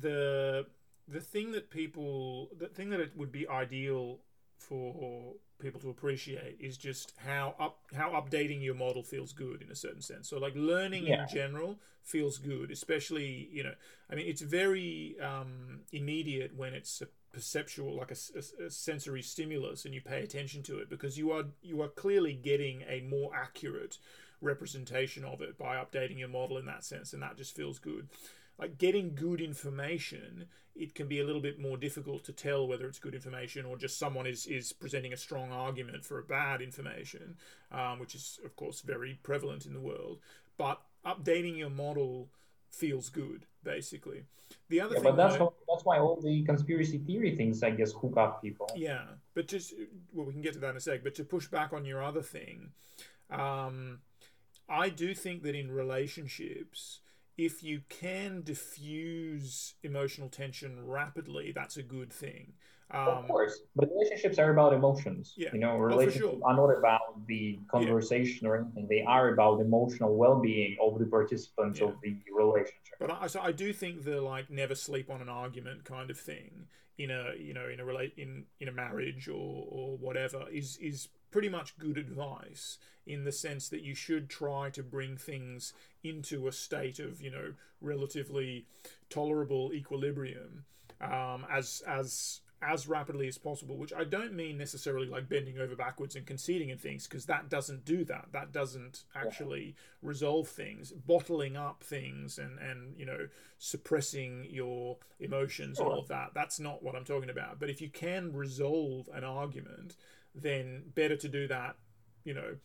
The the thing that people, the thing that it would be ideal for people to appreciate is just how up how updating your model feels good in a certain sense. So like learning yeah. in general feels good, especially you know I mean it's very um, immediate when it's a perceptual like a, a, a, sensory stimulus and you pay attention to it because you are you are clearly getting a more accurate representation of it by updating your model in that sense and that just feels good like getting good information, it can be a little bit more difficult to tell whether it's good information or just someone is, is presenting a strong argument for a bad information, um, which is, of course, very prevalent in the world. But updating your model feels good, basically. The other yeah, thing, but that's though, that's why all the conspiracy theory things, I guess, hook up people. Yeah, but just well, we can get to that in a sec. But to push back on your other thing, um, I do think that in relationships, if you can diffuse emotional tension rapidly, that's a good thing. Um, of course, but relationships are about emotions. Yeah. You know, relationships oh, sure. are not about the conversation yeah. or anything. They are about emotional well-being of the participants yeah. of the relationship. But I, so I do think the like never sleep on an argument kind of thing in a you know in a relate in in a marriage or or whatever is is pretty much good advice in the sense that you should try to bring things into a state of you know relatively tolerable equilibrium um, as as as rapidly as possible which i don't mean necessarily like bending over backwards and conceding and things because that doesn't do that. That doesn't actually resolve things. Bottling up things and and you know suppressing your emotions all of that that's not what i'm talking about. But if you can resolve an argument then better to do that, you know,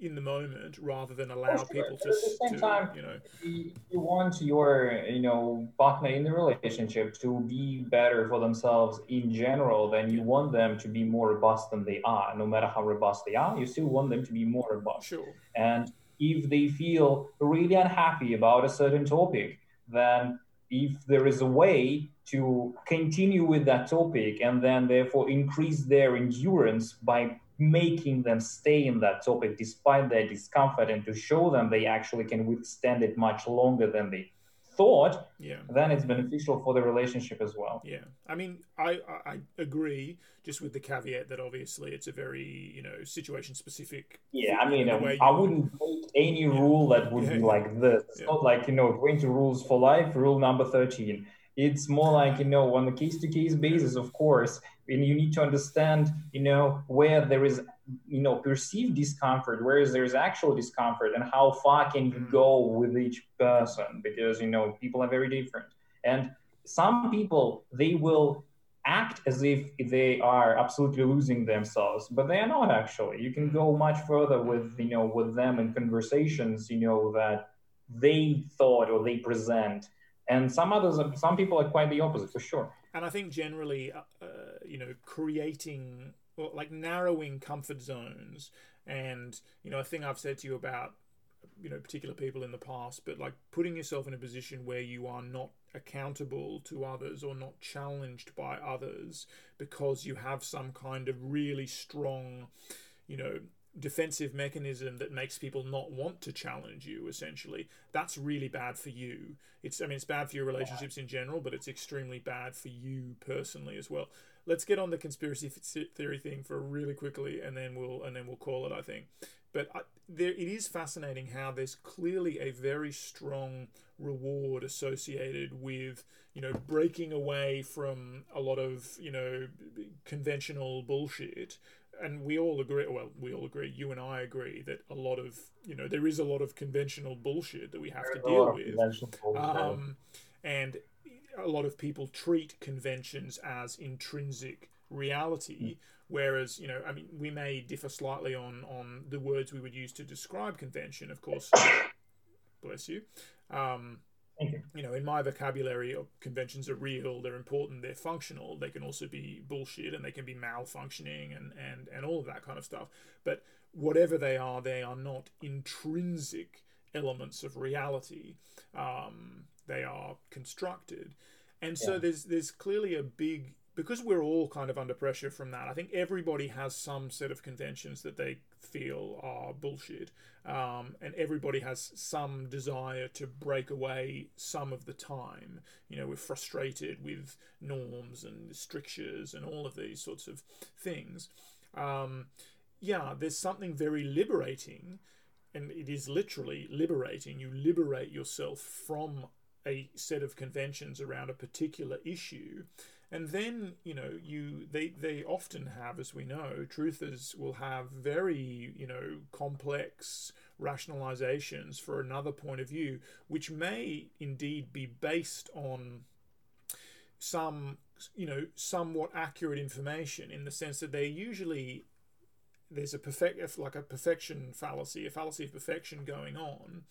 in the moment rather than allow sure. people to, at the same to, time, you know, you, you want your, you know, partner in the relationship to be better for themselves in general, then you want them to be more robust than they are. No matter how robust they are, you still want them to be more robust. Sure. And if they feel really unhappy about a certain topic, then if there is a way to continue with that topic and then therefore increase their endurance by making them stay in that topic despite their discomfort and to show them they actually can withstand it much longer than they thought yeah. then it's beneficial for the relationship as well. Yeah. I mean I, I agree just with the caveat that obviously it's a very you know situation specific yeah i mean um, i wouldn't make any yeah. rule that would yeah, be like this. It's not like you know 20 rules for life rule number 13 it's more like you know on a case to case basis of course and you need to understand you know where there is you know perceived discomfort whereas there's actual discomfort and how far can you mm. go with each person because you know people are very different. And some people they will act as if they are absolutely losing themselves but they are not actually. You can go much further with you know with them in conversations you know that they thought or they present and some others some people are quite the opposite for sure. And i think generally uh, uh you know creating or like narrowing comfort zones and you know a thing i've said to you about you know particular people in the past but like putting yourself in a position where you are not accountable to others or not challenged by others because you have some kind of really strong you know defensive mechanism that makes people not want to challenge you essentially that's really bad for you. It's i mean it's bad for your relationships in general but it's extremely bad for you personally as well. Let's get on the conspiracy theory thing for really quickly and then we'll and then we'll call it i think. But I, there it is fascinating how there's clearly a very strong reward associated with you know breaking away from a lot of you know conventional bullshit and we all agree well we all agree you and i agree that a lot of you know there is a lot of conventional bullshit that we have There's to deal with. um, and a lot of people treat conventions as intrinsic reality mm. whereas you know i mean we may differ slightly on on the words we would use to describe convention of course. Bless you. Um, you. you know, in my vocabulary, conventions are real, they're important, they're functional. They can also be bullshit and they can be malfunctioning and, and, and all of that kind of stuff. But whatever they are, they are not intrinsic elements of reality. Um, they are constructed. And so yeah. there's there's clearly a big because we're all kind of under pressure from that. I think everybody has some set of conventions that they feel are bullshit, um, and everybody has some desire to break away some of the time. You know, we're frustrated with norms and strictures and all of these sorts of things. Um, yeah, there's something very liberating, and it is literally liberating. You liberate yourself from a set of conventions around a particular issue and then you know you they they often have as we know truthers will have very you know complex rationalizations for another point of view which may indeed be based on some you know somewhat accurate information in the sense that they're usually there's a perfect like a perfection fallacy a fallacy of perfection going on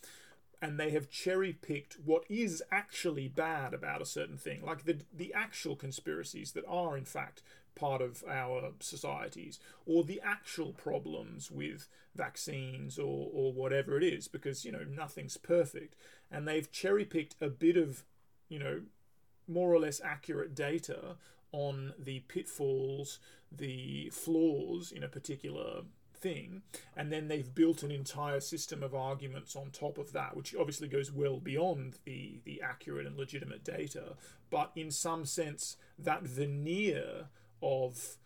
and they have cherry picked what is actually bad about a certain thing, like the the actual conspiracies that are in fact part of our societies, or the actual problems with vaccines or or whatever it is, because you know nothing's perfect, and they've cherry picked a bit of you know more or less accurate data on the pitfalls, the flaws in a particular thing, and then they've built an entire system of arguments on top of that, which obviously goes well beyond the the accurate and legitimate data, but in some sense that veneer of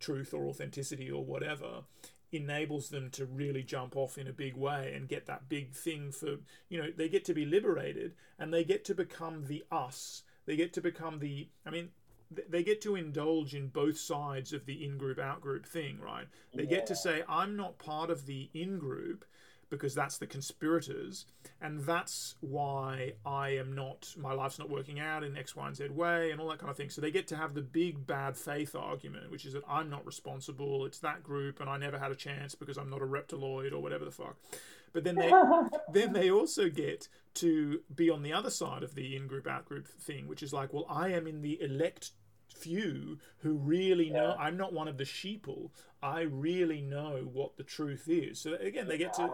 truth or authenticity or whatever enables them to really jump off in a big way and get that big thing for you know they get to be liberated and they get to become the us. They get to become the i mean they get to indulge in both sides of the in group out group thing, right? They yeah. get to say, I'm not part of the in group because that's the conspirators, and that's why I am not, my life's not working out in X, Y, and Z way, and all that kind of thing. So they get to have the big bad faith argument, which is that I'm not responsible, it's that group, and I never had a chance because I'm not a reptiloid or whatever the fuck. But then they then they also get to be on the other side of the in group out group thing, which is like, well, I am in the elect few who really know. I'm not one of the sheeple. I really know what the truth is. So again, they get to have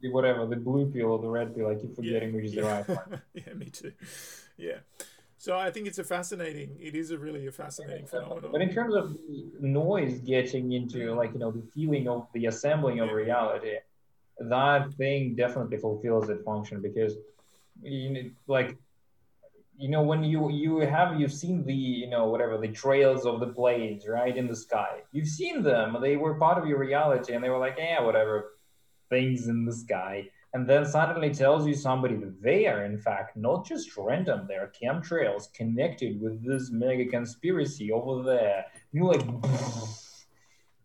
the, whatever the blue pill or the red pill. I keep forgetting yeah, which is yeah. the right one. yeah, me too. Yeah. So I think it's a fascinating. It is a really a fascinating phenomenon. But in terms of noise getting into like you know the feeling of the assembling of reality, that thing definitely fulfills that function because you know, like you know when you you have you've seen the you know whatever the trails of the planes right in the sky. You've seen them. They were part of your reality and they were like yeah whatever things in the sky. And then suddenly tells you somebody that they are in fact not just random they're chemtrails connected with this mega conspiracy over there. You're like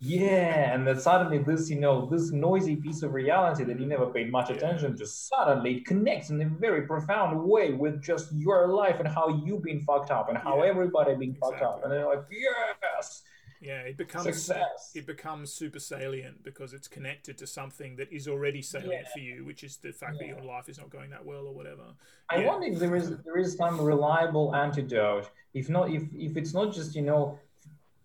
yeah and then suddenly this you know this noisy piece of reality that you never paid much attention to suddenly it connects in a very profound way with just your life and how you've been fucked up and how Yeah. everybody been Exactly. fucked up and they're like yes Yeah, it becomes Success. it becomes super salient because it's connected to something that is already salient Yeah. for you, which is the fact that your life is not going that well or whatever. I Yeah. wonder if there is there is some reliable antidote. If not, if if it's not just you know,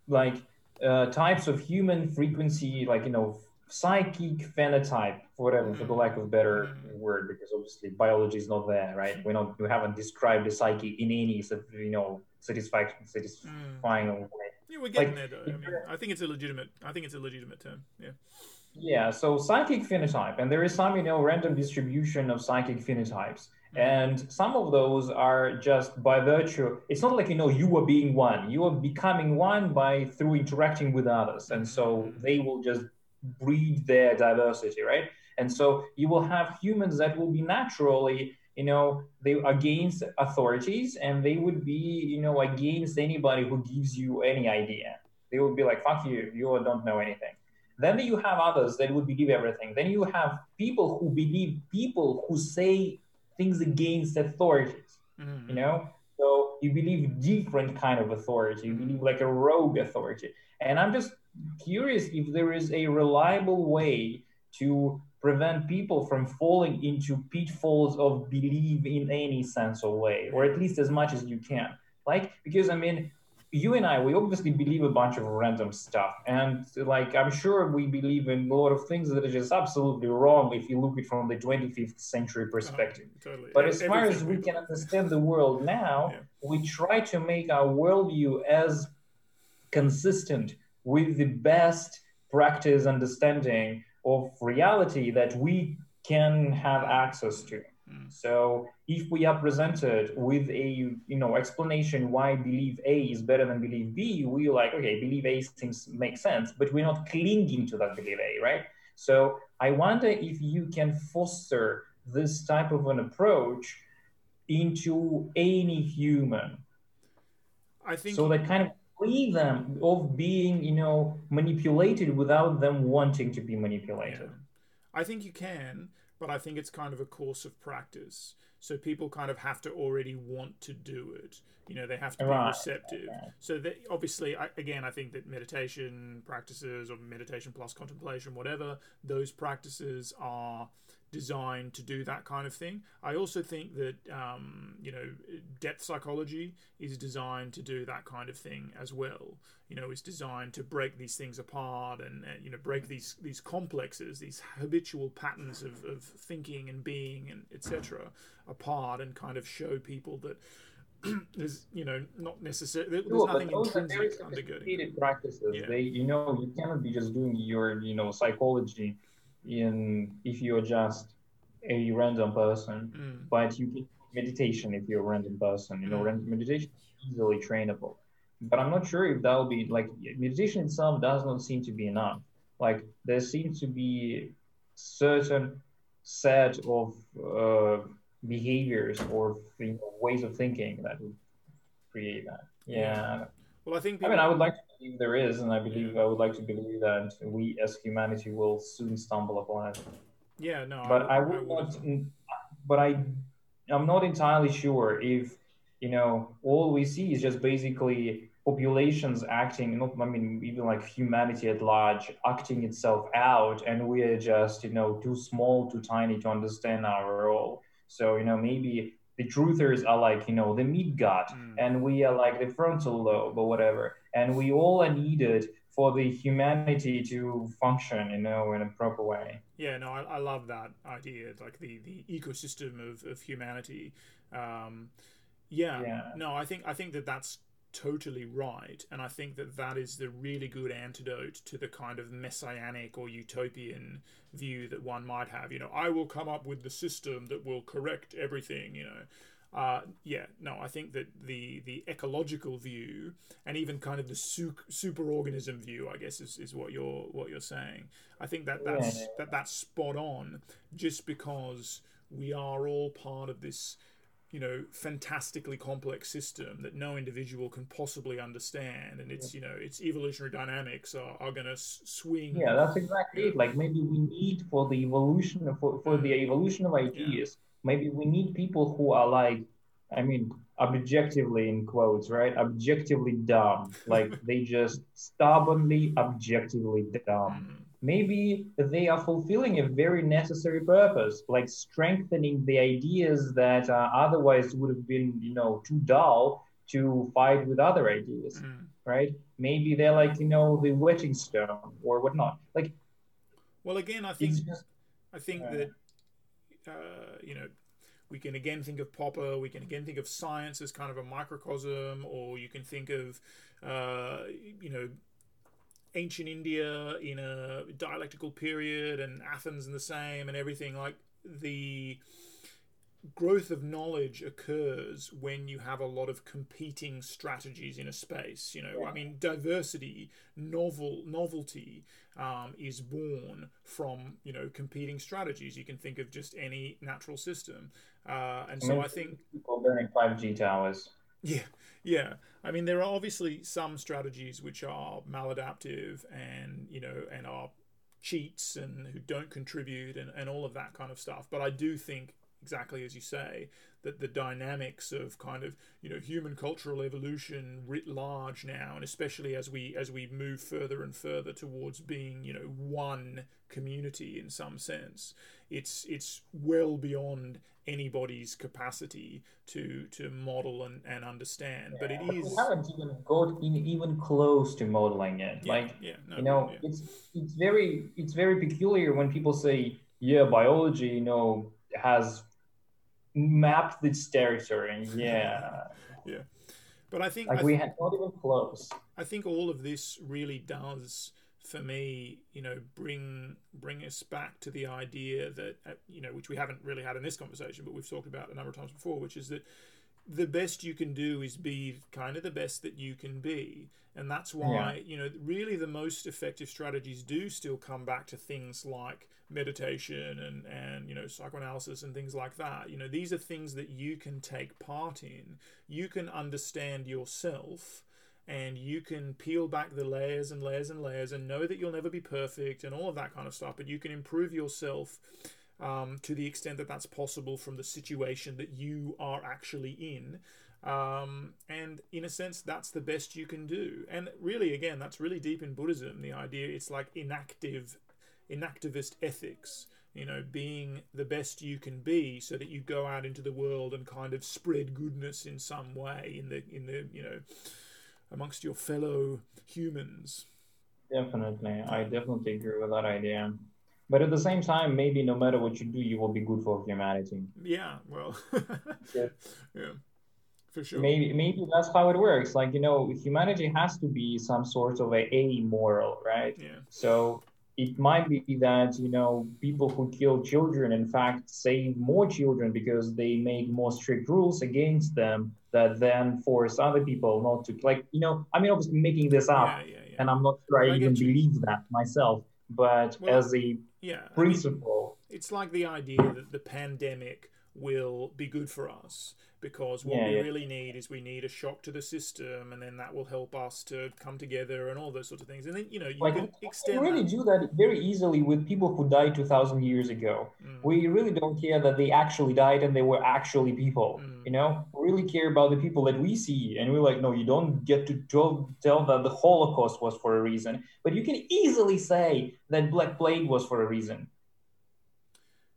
like uh, types of human frequency, like you know, psychic phenotype, whatever, for the lack of a better Mm. word, because obviously biology is not there, right? We not we haven't described the psyche in any you know satisfaction satisfying way. Yeah, we're getting Like, there though. I mean, I think it's a legitimate. I think it's a legitimate term. Yeah. Yeah, so psychic phenotype, and there is some, you know, random distribution of psychic phenotypes. And some of those are just by virtue, it's not like, you know, you are being one. You are becoming one by through interacting with others. And so mm-hmm. they will just breed their diversity, right? And so you will have humans that will be naturally, you know, they against authorities and they would be, you know, against anybody who gives you any idea. They would be like, fuck you, you don't know anything. Then you have others that would believe everything. Then you have people who believe people who say things against authorities. Mhm. You know, so you believe different kind of authority. You believe like a rogue authority. And I'm just curious if there is a reliable way to prevent people from falling into pitfalls of believe in any sense of way, or at least as much as you can. Like because I mean you and I, we obviously believe a bunch of random stuff. And like, I'm sure we believe in a lot of things that are just absolutely wrong if you look at it from the 25th century perspective. Oh, totally. But as far as we can understand the world now, Yeah. we try to make our worldview as consistent with the best practice understanding of reality that we can have access to. Mm. So if we are presented with a you know explanation why believe A is better than believe B, we like okay, believe A seems makes sense, but we're not clinging to that believe A, right? So I wonder if you can foster this type of an approach into any human, I think so that kind of free them of being you know manipulated without them wanting to be manipulated. I think you can, but I think it's kind of a course of practice. So people kind of have to already want to do it. You know, they have to be Right. receptive. So that obviously, I, again, I think that meditation practices or meditation plus contemplation, whatever, those practices are designed to do that kind of thing. I also think that um, you know depth psychology is designed to do that kind of thing as well. You know, is designed to break these things apart and, and you know break these these complexes, these habitual patterns of, of thinking and being and etc. apart and kind of show people that there's you know not necessarily there's Sure, but nothing those are very intrinsic undergirding. practices. Yeah. They, you know, you cannot be just doing your, you know, psychology in if you're just a random person, Mm. but you can meditation if you're a random person. You know, Mm. ran- meditation is easily trainable. But I'm not sure if that will be like meditation itself does not seem to be enough. Like there seems to be certain set of uh, behaviors or you know, ways of thinking that would create that. Yeah. Well, I think I mean, I would like to believe there is, and I believe I would like to believe that we as humanity will soon stumble upon it. yeah, no, But I would would not. But I, I'm not entirely sure if you know all we see is just basically populations acting. Not, I mean, even like humanity at large acting itself out, and we are just you know too small, too tiny to understand our role. So you know maybe the truthers are like you know the meat gut Mm. and we are like the frontal lobe or whatever and we all are needed for the humanity to function you know in a proper way Yeah, no, I, I love that idea, like the, the ecosystem of, of humanity. Um, Yeah. Yeah. No, I think I think that that's totally right, and I think that that is the really good antidote to the kind of messianic or utopian view that one might have. You know, I will come up with the system that will correct everything. You know. Uh, yeah, no, I think that the the ecological view and even kind of the su- superorganism view, I guess, is, is what you're what you're saying. I think that that's Yeah. that that's spot on, just because we are all part of this you know fantastically complex system that no individual can possibly understand and it's you know its evolutionary dynamics are, are going to swing Yeah, that's exactly it. Like maybe we need for the evolution for, for the evolution of ideas, maybe we need people who are like, I mean, objectively in quotes, right? Objectively dumb. Like they just stubbornly objectively dumb. Mm, Maybe they are fulfilling a very necessary purpose, like strengthening the ideas that uh, otherwise would have been, you know, too dull to fight with other ideas mm. right? Maybe they're like, you know, the whetting stone or whatnot. Like, well again i think just, i think uh, that uh, you know we can again think of Popper. We can again think of science as kind of a microcosm, or you can think of, uh, you know, ancient India in a dialectical period, and Athens and the same, and everything. Like the growth of knowledge occurs when you have a lot of competing strategies in a space. You know, I mean, diversity, novel novelty um, is born from you know competing strategies. You can think of just any natural system, uh, and so I think people burning 5G towers. yeah, yeah. I mean, there are obviously some strategies which are maladaptive and you know and are cheats and who don't contribute and, and all of that kind of stuff. But I do think exactly as you say that the dynamics of kind of you know human cultural evolution writ large now and especially as we as we move further and further towards being you know one community in some sense it's it's well beyond anybody's capacity to to model and, and understand but it But is we haven't even got in, even close to modeling it. yeah, like, yeah no, you know, yeah. it's it's very it's very peculiar when people say, yeah, biology, you know, has mapped its territory. Yeah, yeah. but i think like I we had not even close. I think all of this really does, for me, you know, bring bring us back to the idea that uh, you know, which we haven't really had in this conversation, but we've talked about a number of times before, which is that the best you can do is be kind of the best that you can be, and that's why you know, really, the most effective strategies do still come back to things like meditation and and you know psychoanalysis and things like that. You know these are things that you can take part in. You can understand yourself and you can peel back the layers and layers and layers and know that you'll never be perfect and all of that kind of stuff but you can improve yourself um, to the extent that that's possible from the situation that you are actually in um, and in a sense that's the best you can do and really again that's really deep in buddhism the idea it's like enactive enactivist ethics you know being the best you can be so that you go out into the world and kind of spread goodness in some way in the in the you know amongst your fellow humans Definitely, I definitely agree with that idea. But at the same time, maybe no matter what you do, you will be good for humanity. yeah well Yeah. yeah for sure Maybe maybe that's how it works. Like, you know, humanity has to be some sort of a amoral, right? yeah So it might be that, you know, people who kill children, in fact, save more children because they make more strict rules against them that then force other people not to, like, you know, I mean, obviously making this up, yeah yeah yeah and I'm not sure I, even you. believe that myself, but Well, as a yeah I mean, principle, it's like the idea that the pandemic will be good for us because what Yeah, we yeah. really need is we need a shock to the system and then that will help us to come together and all those sorts of things and then you know you like, can we really that. do that very easily with people who died 2,000 years ago. Mm. we really don't care that they actually died and they were actually people Mm. you know we really care about the people that we see and we're like no you don't get to tell, tell that the holocaust was for a reason but you can easily say that black plague was for a reason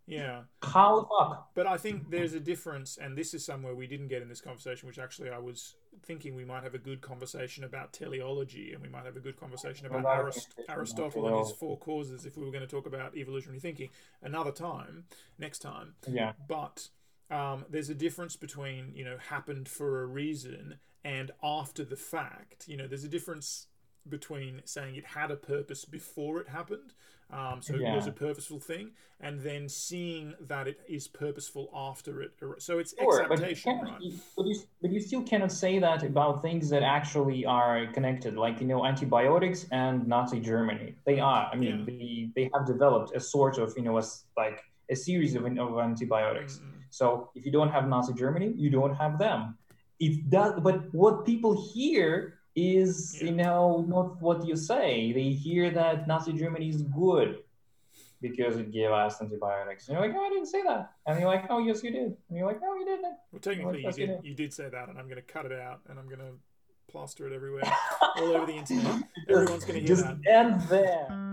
yeah. How the fuck? But I think there's a difference, and this is somewhere we didn't get in this conversation, which actually I was thinking we might have a good conversation about teleology, and we might have a good conversation about Well, Arist- Aristotle and his four causes if we were going to talk about evolutionary thinking. Another time, next time. yeah. But um, there's a difference between you know happened for a reason and after the fact. You know, there's a difference between saying it had a purpose before it happened, um, so yeah. it was a purposeful thing, and then seeing that it is purposeful after it. So it's sure, exaptation, but you, right? but, you, but you still cannot say that about things that actually are connected, like you know antibiotics and Nazi Germany. They are. I mean, yeah. they they have developed a sort of you know a, like a series of, of antibiotics. Mm-hmm. So if you don't have Nazi Germany, you don't have them. It does, but what people hear is you know not what you say. They hear that Nazi Germany is good because it gave us antibiotics. And you're like, oh, I didn't say that. And you're like, oh, yes, you did. And you're like, no, you didn't. Well, technically, like, you, did, you, did, say that, and I'm going to cut it out, and I'm going to plaster it everywhere, all over the internet. Everyone's going to hear just that. End there.